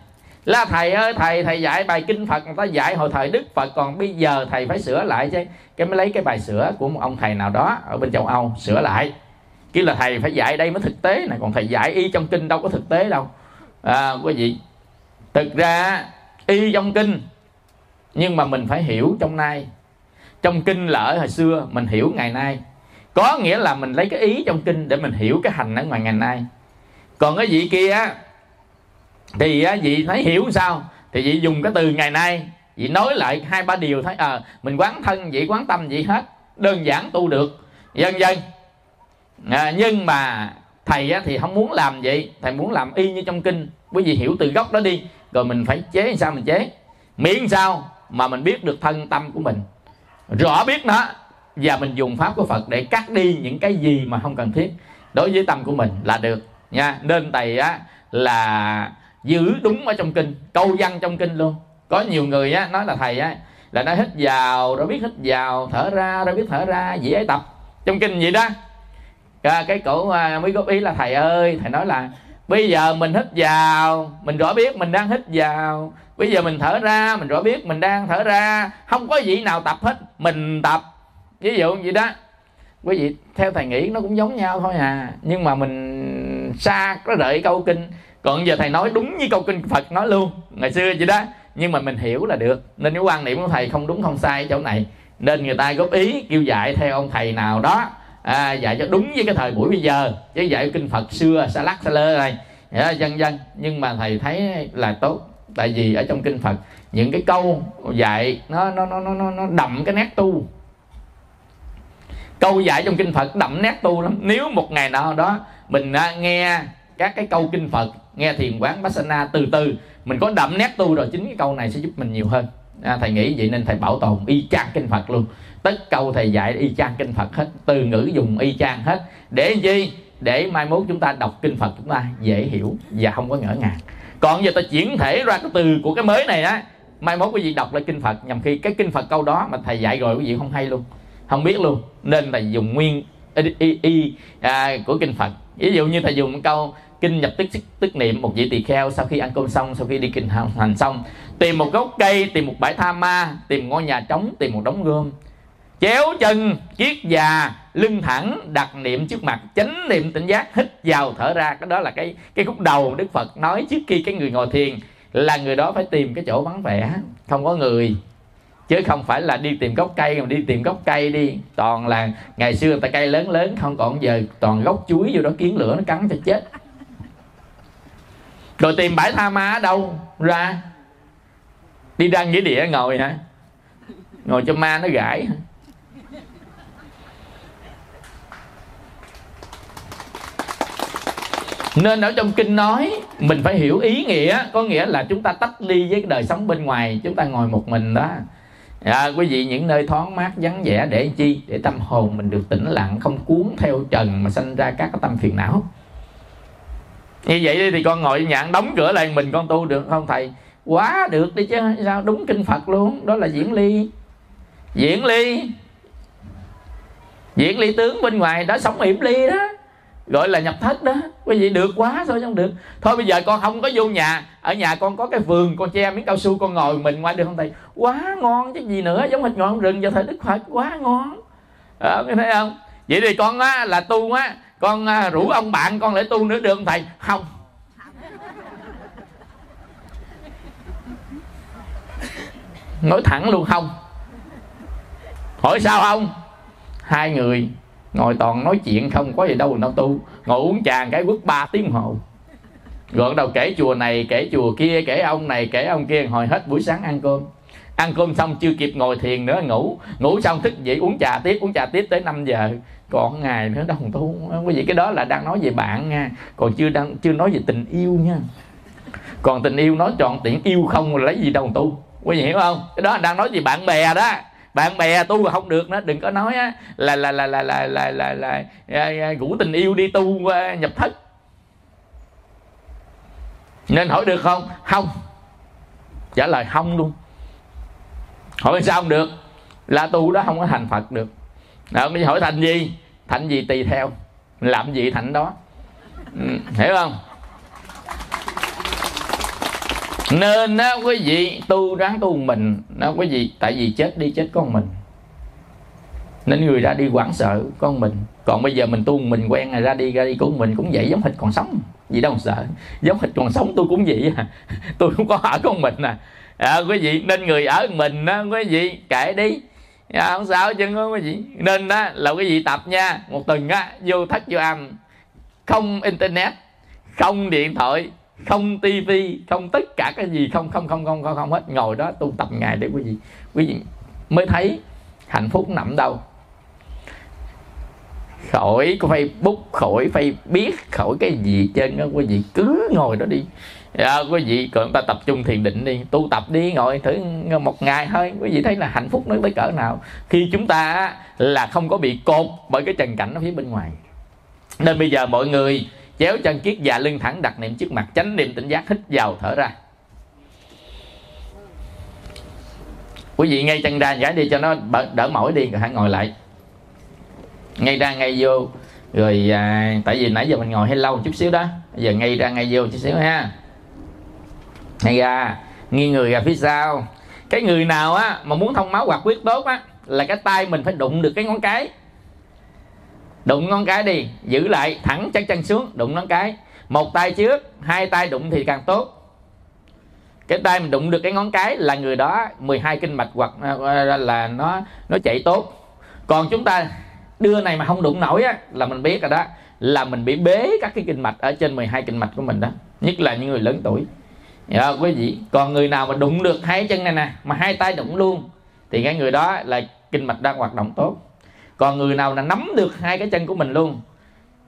Là thầy ơi thầy thầy dạy bài kinh phật người ta dạy hồi thời đức phật còn bây giờ thầy phải sửa lại chứ. Cái mới lấy cái bài sửa của một ông thầy nào đó ở bên châu âu sửa lại. Kia là thầy phải dạy đây mới thực tế này còn thầy dạy y trong kinh đâu có thực tế đâu. À, quý vị thực ra y trong kinh. Nhưng mà mình phải hiểu trong nay. Trong kinh là ở hồi xưa mình hiểu ngày nay. Có nghĩa là mình lấy cái ý trong kinh để mình hiểu cái hành ở ngoài ngày nay. Còn cái vị kia thì á, vị thấy hiểu sao? Thì vị dùng cái từ ngày nay. Vị nói lại hai ba điều thấy à, ờ, mình quán thân vị quán tâm vị hết. Đơn giản tu được. Vân vân. À, nhưng mà thầy á, thì không muốn làm vậy. Thầy muốn làm y như trong kinh. Quý vị hiểu từ gốc đó đi rồi mình phải chế sao mình chế? Miễn sao mà mình biết được thân tâm của mình? Rõ biết nó. Và mình dùng pháp của Phật để cắt đi những cái gì mà không cần thiết. Đối với tâm của mình là được nha. Nên thầy á là giữ đúng ở trong kinh câu văn trong kinh luôn. Có nhiều người á nói là thầy á là nó hít vào rồi biết hít vào thở ra rồi biết thở ra dễ ấy tập. Trong kinh vậy đó. À, cái cổ à, mới góp ý là thầy ơi thầy nói là bây giờ mình hít vào mình rõ biết mình đang hít vào. Bây giờ mình thở ra mình rõ biết mình đang thở ra. Không có gì nào tập hết mình tập. Ví dụ như đó. Quý vị theo thầy nghĩ nó cũng giống nhau thôi à. Nhưng mà mình xa có đợi câu kinh. Còn giờ thầy nói đúng như câu kinh phật nói luôn ngày xưa vậy đó. Nhưng mà mình hiểu là được. Nên cái quan điểm của thầy không đúng không sai chỗ này. Nên người ta góp ý kêu dạy theo ông thầy nào đó à, dạy cho đúng với cái thời buổi bây giờ chứ dạy kinh phật xưa xa lắc xa lơ này. Dạ, dân dân. Nhưng mà thầy thấy là tốt tại vì ở trong kinh phật những cái câu dạy nó nó nó nó nó đậm cái nét tu. Câu dạy trong kinh phật đậm nét tu lắm. Nếu một ngày nào đó mình à, nghe các cái câu kinh phật nghe thiền quán Basana từ từ mình có đậm nét tu rồi chính cái câu này sẽ giúp mình nhiều hơn. À, thầy nghĩ vậy nên thầy bảo tồn y chang kinh Phật luôn tất câu thầy dạy y chang kinh Phật hết từ ngữ dùng y chang hết. Để gì? Để mai mốt chúng ta đọc kinh Phật chúng ta dễ hiểu và không có ngỡ ngàng. Còn giờ ta chuyển thể ra cái từ của cái mới này á mai mốt quý vị đọc lại kinh Phật nhằm khi cái kinh Phật câu đó mà thầy dạy rồi quý vị không hay luôn. Không biết luôn nên thầy dùng nguyên y, y, y à, của kinh Phật. Ví dụ như thầy dùng một câu kinh nhập tức tức niệm một vị tỳ kheo sau khi ăn cơm xong sau khi đi kinh hành xong tìm một gốc cây tìm một bãi tha ma tìm ngôi nhà trống tìm một đống gươm chéo chân, kiết già, lưng thẳng, đặt niệm trước mặt, chánh niệm tỉnh giác, hít vào, thở ra. Cái đó là cái cái khúc đầu đức phật nói trước khi cái người ngồi thiền là người đó phải tìm cái chỗ vắng vẻ, không có người. Chứ không phải là đi tìm gốc cây, mà đi tìm gốc cây đi. Toàn là ngày xưa người ta cây lớn lớn, không còn giờ, toàn gốc chuối vô đó kiến lửa nó cắn cho chết. Rồi tìm bãi tha ma ở đâu? Ra. Đi ra nghĩa địa ngồi hả? Ngồi cho ma nó gãi nên ở trong kinh nói mình phải hiểu ý nghĩa có nghĩa là chúng ta tách ly với cái đời sống bên ngoài chúng ta ngồi một mình đó. À, quý vị những nơi thoáng mát vắng vẻ để chi? Để tâm hồn mình được tĩnh lặng không cuốn theo trần mà sanh ra các cái tâm phiền não. Như vậy thì con ngồi nhạn đóng cửa lại mình con tu được không thầy? Quá được đi chứ sao đúng kinh phật luôn đó là diễn ly. Diễn ly. Diễn ly tướng bên ngoài đó sống yểm ly đó gọi là nhập thất đó. Quý vị được quá sao không được? Thôi bây giờ con không có vô nhà. Ở nhà con có cái vườn con che miếng cao su con ngồi mình ngoài được không thầy? Quá ngon chứ gì nữa giống hệt ngọn rừng cho thời đức phật quá ngon. À, thấy không? Vậy thì con á là tu á con à, rủ ông bạn con lại tu nữa được không thầy? Không. Nói thẳng luôn không. Hỏi sao không? Hai người ngồi toàn nói chuyện không có gì đâu, nó tu, ngồi uống trà cái quất ba tiếng hồ. Gọn đầu kể chùa này, kể chùa kia, kể ông này, kể ông kia, hồi hết buổi sáng ăn cơm. Ăn cơm xong chưa kịp ngồi thiền nữa, ngủ. Ngủ xong thức dậy uống trà tiếp, uống trà tiếp tới 5 giờ. Còn ngày nữa đồng tu quý vị cái đó là đang nói về bạn nha. Còn chưa đang, chưa nói về tình yêu nha. Còn tình yêu nói trọn tiện yêu không là lấy gì đâu tu. Quý vị hiểu không? Cái đó đang nói về bạn bè đó bạn bè tu mà không được nữa đừng có nói á, là là là là là là là, là, à, là tình yêu đi tu à, nhập thất. Nên hỏi được không? Không. Trả lời không luôn. Hỏi sao không được? Là tu đó không có thành phật được. Đó, mới hỏi thành gì thành gì tùy theo. Làm gì thành đó? Ừ, hiểu không? Nên đó quý vị tu ráng tu mình. Đó quý vị tại vì chết đi chết con mình. Nên người ra đi quảng sợ con mình. Còn bây giờ mình tu mình quen rồi ra đi ra đi của mình cũng vậy giống hệt còn sống. Gì đâu sợ? Giống hệt còn sống tôi cũng vậy à. Tôi cũng có ở con mình à, à quý vị nên người ở mình á quý vị kệ đi. À, không sao chứ quý vị. Nên đó là quý vị tập nha. Một tuần á vô thất vô âm. Không internet không điện thoại không tivi không tất cả cái gì không không không không không, không hết. Ngồi đó tu tập ngày để quý vị quý vị mới thấy hạnh phúc nằm đâu. Khỏi có facebook khỏi phải biết khỏi cái gì trên đó quý vị cứ ngồi đó đi. À, quý vị còn ta tập trung thiền định đi. Tu tập đi ngồi thử một ngày thôi. Quý vị thấy là hạnh phúc nó tới cỡ nào. Khi chúng ta là không có bị cột bởi cái trần cảnh ở phía bên ngoài. Nên bây giờ mọi người chéo chân kiết và lưng thẳng đặt niệm trước mặt tránh niệm tỉnh giác hít vào thở ra. Quý vị ngay chân ra giải đi cho nó đỡ mỏi đi rồi hãy ngồi lại. Ngay ra ngay vô rồi à, tại vì nãy giờ mình ngồi hơi lâu chút xíu đó. Giờ ngay ra ngay vô chút xíu ha. Ngay ra nghiêng người ra phía sau. Cái người nào á mà muốn thông máu hoạt huyết tốt á là cái tay mình phải đụng được cái ngón cái đụng ngón cái đi giữ lại thẳng chắc chân xuống đụng ngón cái. Một tay trước hai tay đụng thì càng tốt. Cái tay mình đụng được cái ngón cái là người đó 12 kinh mạch hoặc à, à, là nó nó chạy tốt. Còn chúng ta đưa này mà không đụng nổi á là mình biết rồi đó là mình bị bế các cái kinh mạch ở trên 12 kinh mạch của mình đó nhất là những người lớn tuổi. Dạ, quý vị còn người nào mà đụng được hai chân này nè mà hai tay đụng luôn thì cái người đó là kinh mạch đang hoạt động tốt còn người nào là nắm được hai cái chân của mình luôn?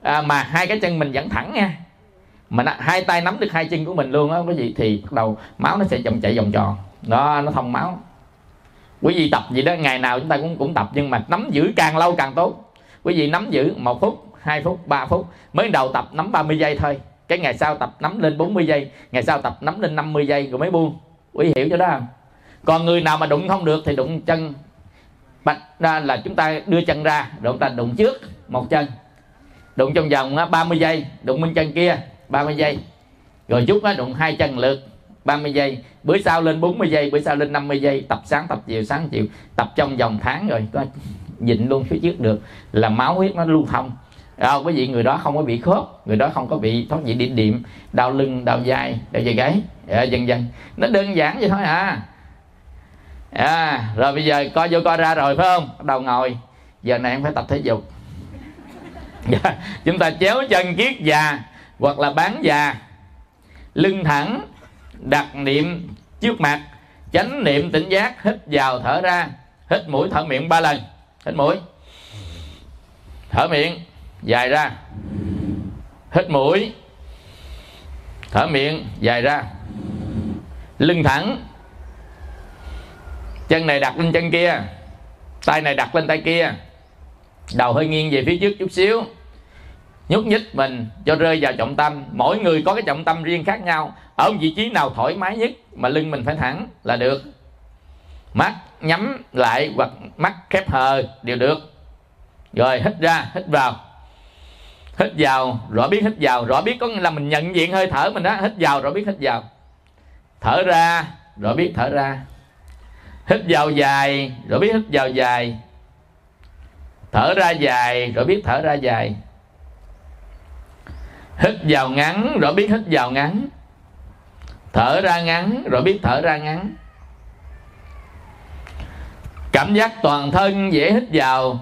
À, mà hai cái chân mình vẫn thẳng nha. Mà hai tay nắm được hai chân của mình luôn á quý vị thì bắt đầu máu nó sẽ chậm chạy vòng tròn. Đó nó thông máu. Quý vị tập gì đó ngày nào chúng ta cũng cũng tập nhưng mà nắm giữ càng lâu càng tốt. Quý vị nắm giữ một phút 2 phút 3 phút. Mới đầu tập nắm 30 giây thôi. Cái ngày sau tập nắm lên 40 giây ngày sau tập nắm lên 50 giây rồi mới buông. Quý hiểu cho đó không? Còn người nào mà đụng không được thì đụng chân bạch là chúng ta đưa chân ra rồi chúng ta đụng trước một chân. Đụng trong vòng 30 giây đụng bên chân kia 30 giây. Rồi chút nó đụng hai chân lượt 30 giây. Bữa sau lên 40 giây bữa sau lên 50 giây. Tập sáng tập chiều sáng chiều. Tập trong vòng tháng rồi có nhịn luôn phía trước được là máu huyết nó lưu thông. À, quý vị người đó không có bị khớp người đó không có bị thoát vị điểm điểm đau lưng đau vai đau vai gáy à, dần dần nó đơn giản vậy thôi à à, rồi bây giờ coi vô coi ra rồi phải không? Bắt đầu ngồi. Giờ này em phải tập thể dục. Dạ, chúng ta chéo chân kiết già hoặc là bán già. Lưng thẳng đặt niệm trước mặt chánh niệm tỉnh giác hít vào thở ra hít mũi thở miệng ba lần. Hít mũi. Thở miệng dài ra. Hít mũi. Thở miệng dài ra. Lưng thẳng chân này đặt lên chân kia, tay này đặt lên tay kia. Đầu hơi nghiêng về phía trước chút xíu. Nhúc nhích mình cho rơi vào trọng tâm. Mỗi người có cái trọng tâm riêng khác nhau. Ở vị trí nào thoải mái nhất mà lưng mình phải thẳng là được. Mắt nhắm lại hoặc mắt khép hờ đều được. Rồi, hít ra, hít vào. Hít vào, rõ biết hít vào. Rõ biết có nghĩa là mình nhận diện hơi thở mình đó. Hít vào, rõ biết hít vào. Thở ra, rõ biết thở ra hít vào dài, rồi biết hít vào dài. Thở ra dài, rồi biết thở ra dài. Hít vào ngắn, rồi biết hít vào ngắn. Thở ra ngắn, rồi biết thở ra ngắn. Cảm giác toàn thân dễ hít vào.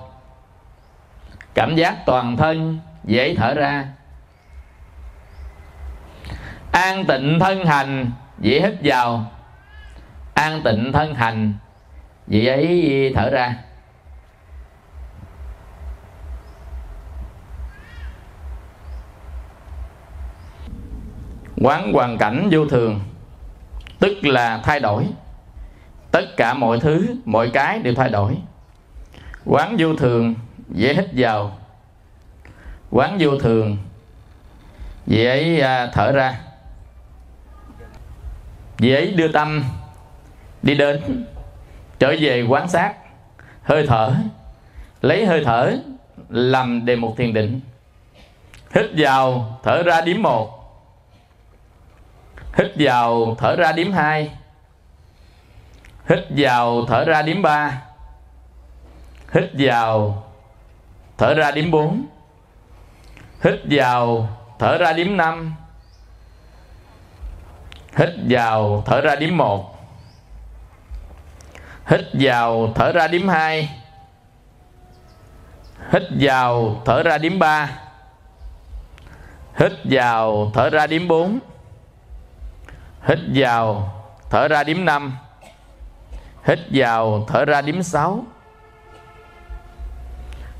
Cảm giác toàn thân dễ thở ra. An tịnh thân hành dễ hít vào an tịnh thân hành vị ấy thở ra. Quán hoàn cảnh vô thường, tức là thay đổi. Tất cả mọi thứ, mọi cái đều thay đổi. Quán vô thường, dễ hít vào. Quán vô thường dễ à, thở ra. Dễ đưa tâm đi đến. Trở về quán sát. Hơi thở. Lấy hơi thở, làm đề mục thiền định. Hít vào, thở ra điểm một. Hít vào, thở ra điểm hai. Hít vào, thở ra điểm ba. Hít vào, thở ra điểm bốn. Hít vào, thở ra điểm năm. Hít vào, thở ra điểm một hít vào, thở ra điểm hai. Hít vào, thở ra điểm ba. Hít vào, thở ra điểm bốn. Hít vào, thở ra điểm năm. Hít vào, thở ra điểm sáu.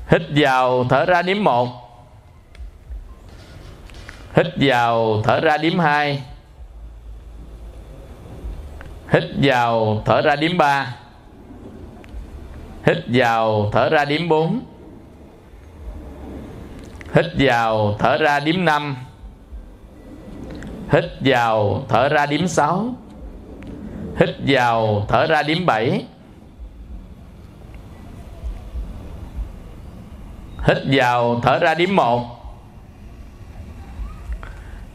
Hít vào, thở ra điểm một. Hít vào, thở ra điểm hai. Hít vào, thở ra điểm ba hít vào, thở ra điểm bốn. Hít vào, thở ra điểm năm. Hít vào, thở ra điểm sáu. Hít vào, thở ra điểm bảy. Hít vào, thở ra điểm một.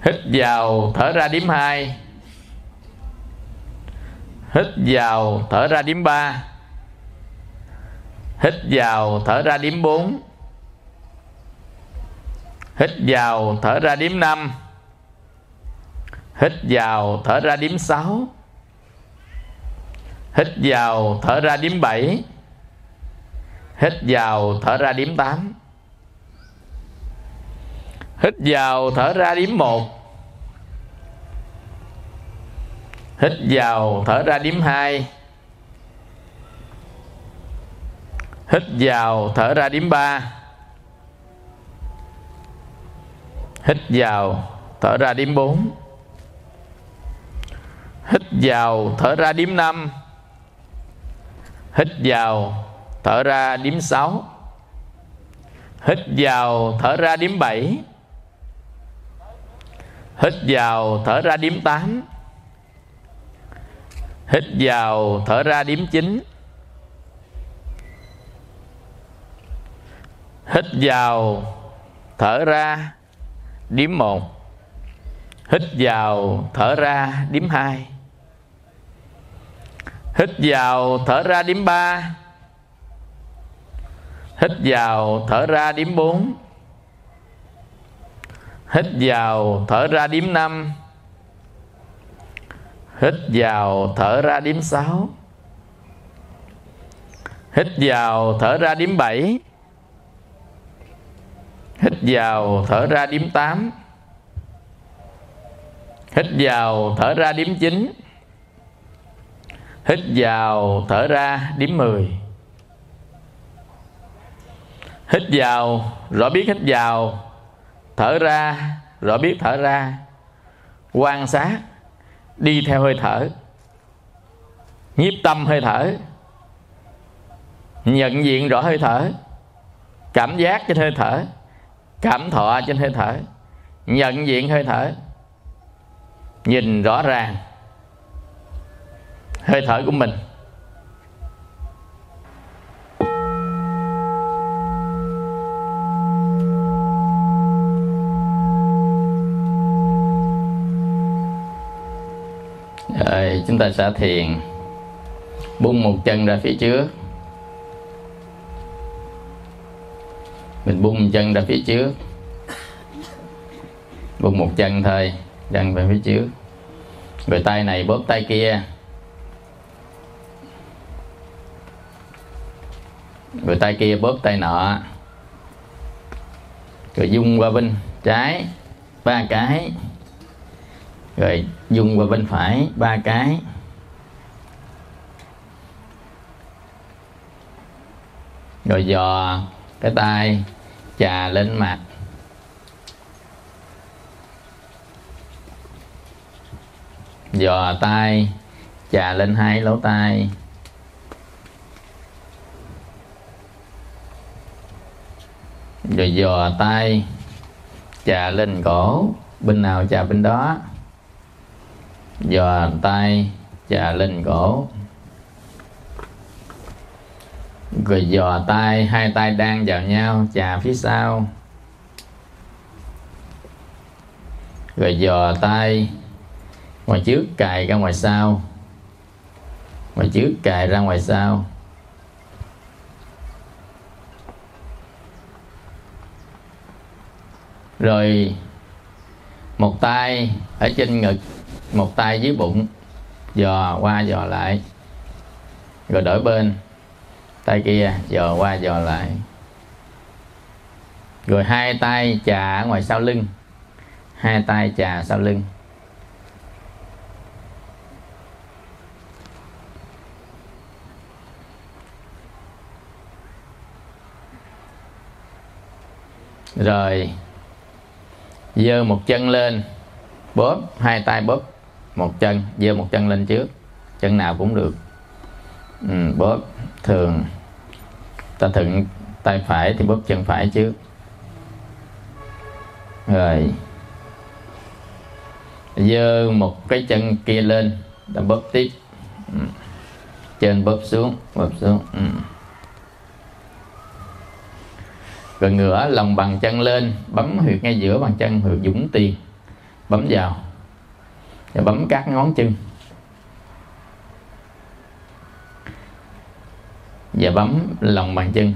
Hít vào, thở ra điểm hai. Hít vào, thở ra điểm ba hít vào, thở ra điểm bốn. Hít vào, thở ra điểm năm. Hít vào, thở ra điểm sáu. Hít vào, thở ra điểm bảy. Hít vào, thở ra điểm tám. Hít vào, thở ra điểm một. Hít vào, thở ra điểm hai. Hít vào, thở ra điểm ba. Hít vào, thở ra điểm bốn. Hít vào, thở ra điểm năm. Hít vào, thở ra điểm sáu. Hít vào, thở ra điểm bảy. Hít vào, thở ra điểm tám. Hít vào, thở ra điểm chín. Hít vào, thở ra điểm một. Hít vào, thở ra điểm hai. Hít vào, thở ra điểm ba. Hít vào, thở ra điểm bốn. Hít vào, thở ra điểm năm. Hít vào, thở ra điểm sáu. Hít vào, thở ra điểm bảy hít vào, thở ra điểm tám. Hít vào, thở ra điểm chín. Hít vào, thở ra điểm mười. Hít vào, rõ biết hít vào. Thở ra, rõ biết thở ra. Quan sát, đi theo hơi thở. Nhiếp tâm hơi thở. Nhận diện rõ hơi thở. Cảm giác trên hơi thở cảm thọ trên hơi thở, nhận diện hơi thở, nhìn rõ ràng hơi thở của mình. Rồi, chúng ta sẽ thiền bung một chân ra phía trước. Mình bung chân ra phía trước. Bung một chân thôi chân về phía trước. Rồi tay này bóp tay kia. Rồi tay kia bóp tay nọ. Rồi dung qua bên trái, ba cái. Rồi dung qua bên phải, ba cái. Rồi dò cái tay chà lên mặt. Dò tay chà lên hai lỗ tai. Rồi dò tay chà lên cổ, bên nào chà bên đó. Dò tay chà lên cổ rồi dò tay, hai tay đang vào nhau, chà phía sau. Rồi dò tay, ngoài trước cài ra ngoài sau. Ngoài trước cài ra ngoài sau. Rồi, một tay ở trên ngực, một tay dưới bụng dò qua dò lại, rồi đổi bên tay kia dò qua dò lại. Rồi hai tay chà ở ngoài sau lưng. Hai tay chà sau lưng. Rồi, giơ một chân lên, bóp, hai tay bóp một chân, giơ một chân lên trước. Chân nào cũng được ừ, bóp thường. Ta thuận tay phải thì bóp chân phải trước. Rồi. Giơ một cái chân kia lên ta bóp tiếp. Ừ. bóp xuống bóp xuống. Ừ. rồi ngửa lòng bằng chân lên bấm huyệt ngay giữa bàn chân huyệt dũng tiền bấm vào. Và bấm các ngón chân. Và bấm lòng bàn chân.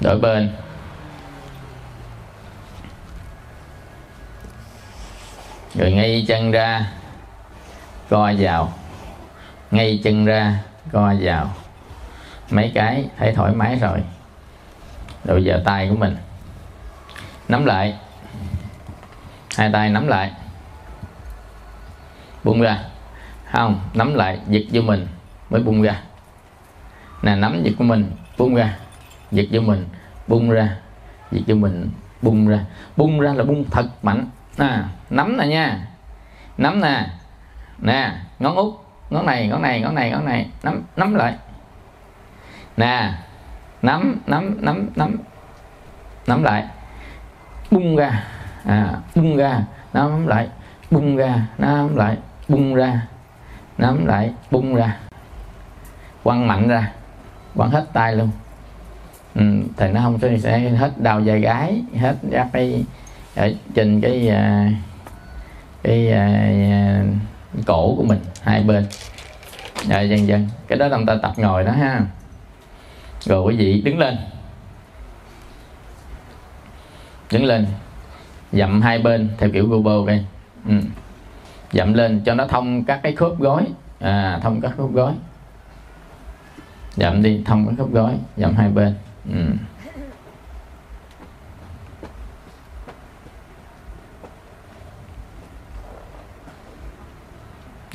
Đổi bên. Rồi ngay chân ra, co vào. Ngay chân ra, co vào. Mấy cái, thấy thoải mái rồi. Rồi giờ tay của mình. Nắm lại. Hai tay nắm lại. Buông ra không nắm lại giật vô mình mới bung ra. Nè nắm giật của mình bung ra. Giật vô mình bung ra. Giật vô mình bung ra. Bung ra là bung thật mạnh. Nè nắm nè nha. Nắm nè. Nè ngón út ngón này ngón này ngón này ngón này. Nắm nắm lại. Nè nắm nắm nắm nắm. Nắm lại. Bung ra. À, bung ra. Nắm lại. Bung ra. Nắm lại. Bung ra nắm lại bung ra quăng mạnh ra quăng hết tay luôn. Ừ, thì nó không sẽ hết đau dài gái hết các cái ở trên cái à, cái, cái cổ của mình hai bên. Rồi dần dần cái đó là ta tập ngồi đó ha. Rồi quý vị đứng lên. Đứng lên dậm hai bên theo kiểu gobo đây. Ừ dậm lên cho nó thông các cái khớp gối. À, thông các khớp gối. Dậm đi thông các khớp gối dậm hai bên. Ừ.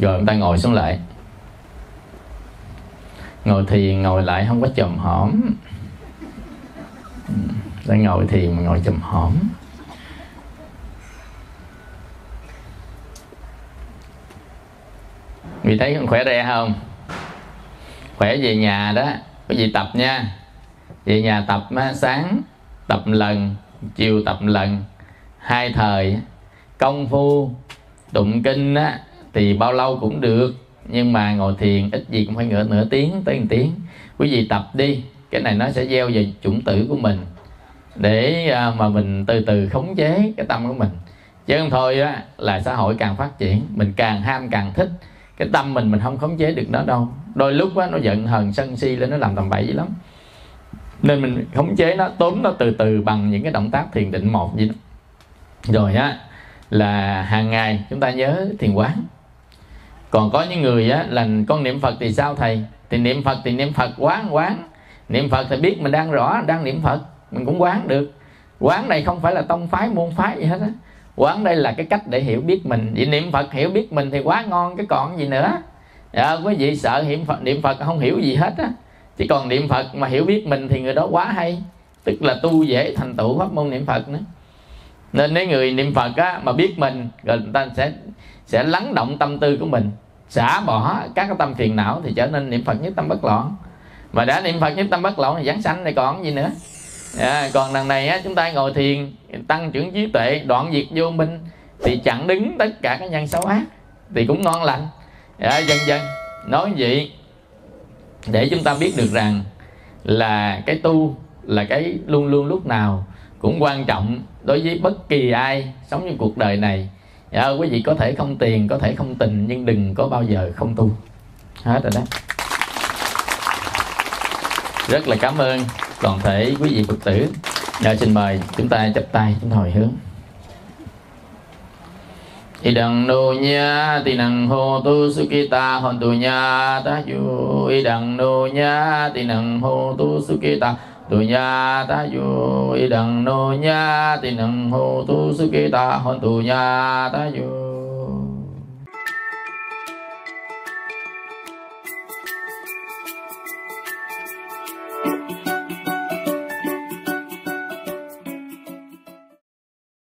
rồi chúng ta ngồi xuống lại. Ngồi thiền ngồi lại không có chùm hõm, đang ừ, ngồi thiền mà ngồi chùm hõm. Vì thấy không khỏe re không? Khỏe về nhà đó, có gì tập nha. Về nhà tập sáng tập lần, chiều tập lần. Hai thời công phu, tụng kinh á, thì bao lâu cũng được. Nhưng mà ngồi thiền, ít gì cũng phải nửa nửa tiếng tới một tiếng. Quý vị tập đi, cái này nó sẽ gieo về chủng tử của mình. Để à, mà mình từ từ khống chế cái tâm của mình. Chứ không thôi á, là xã hội càng phát triển, mình càng ham, càng thích cái tâm mình mình không khống chế được nó đâu. Đôi lúc á, nó giận hờn sân si lên, nó làm tầm bậy dữ lắm. Nên mình khống chế nó, tốn nó từ từ bằng những cái động tác thiền định một gì đó. Rồi á, là hàng ngày chúng ta nhớ thiền quán. Còn có những người á, là con niệm phật thì sao thầy? Thì niệm phật thì niệm phật quán quán. Niệm phật thì biết mình đang rõ, đang niệm phật. Mình cũng quán được. Quán này không phải là tông phái, môn phái gì hết á quán đây là cái cách để hiểu biết mình. Vì niệm phật hiểu biết mình thì quá ngon cái còn gì nữa? À, quý vị sợ niệm phật niệm phật không hiểu gì hết á. Chỉ còn niệm phật mà hiểu biết mình thì người đó quá hay. Tức là tu dễ thành tựu pháp môn niệm phật nữa. Nên nếu người niệm phật á, mà biết mình rồi người ta sẽ sẽ lắng động tâm tư của mình xả bỏ các cái tâm phiền não thì trở nên niệm phật nhất tâm bất loạn. Mà đã niệm phật nhất tâm bất loạn thì giảng sanh này còn gì nữa? À, còn đằng này á, chúng ta ngồi thiền tăng trưởng trí tuệ đoạn diệt vô minh thì chặn đứng tất cả các nhân xấu ác thì cũng ngon lành. À, dần dần nói vậy để chúng ta biết được rằng là cái tu là cái luôn luôn lúc nào cũng quan trọng đối với bất kỳ ai sống trong cuộc đời này. Dạ, quý vị có thể không tiền có thể không tình nhưng đừng có bao giờ không tu. Hết rồi đó. Rất là cảm ơn toàn thể quý vị phật tử đã xin mời chúng ta chắp tay, chúng hồi hướng. Idang nha nya nằng hô tu sukita hon tu nha, ta yu idang nha nya nằng hô tu sukita tu nha, ta yu idang nha nya nằng hô tu sukita hon tu nha, ta yu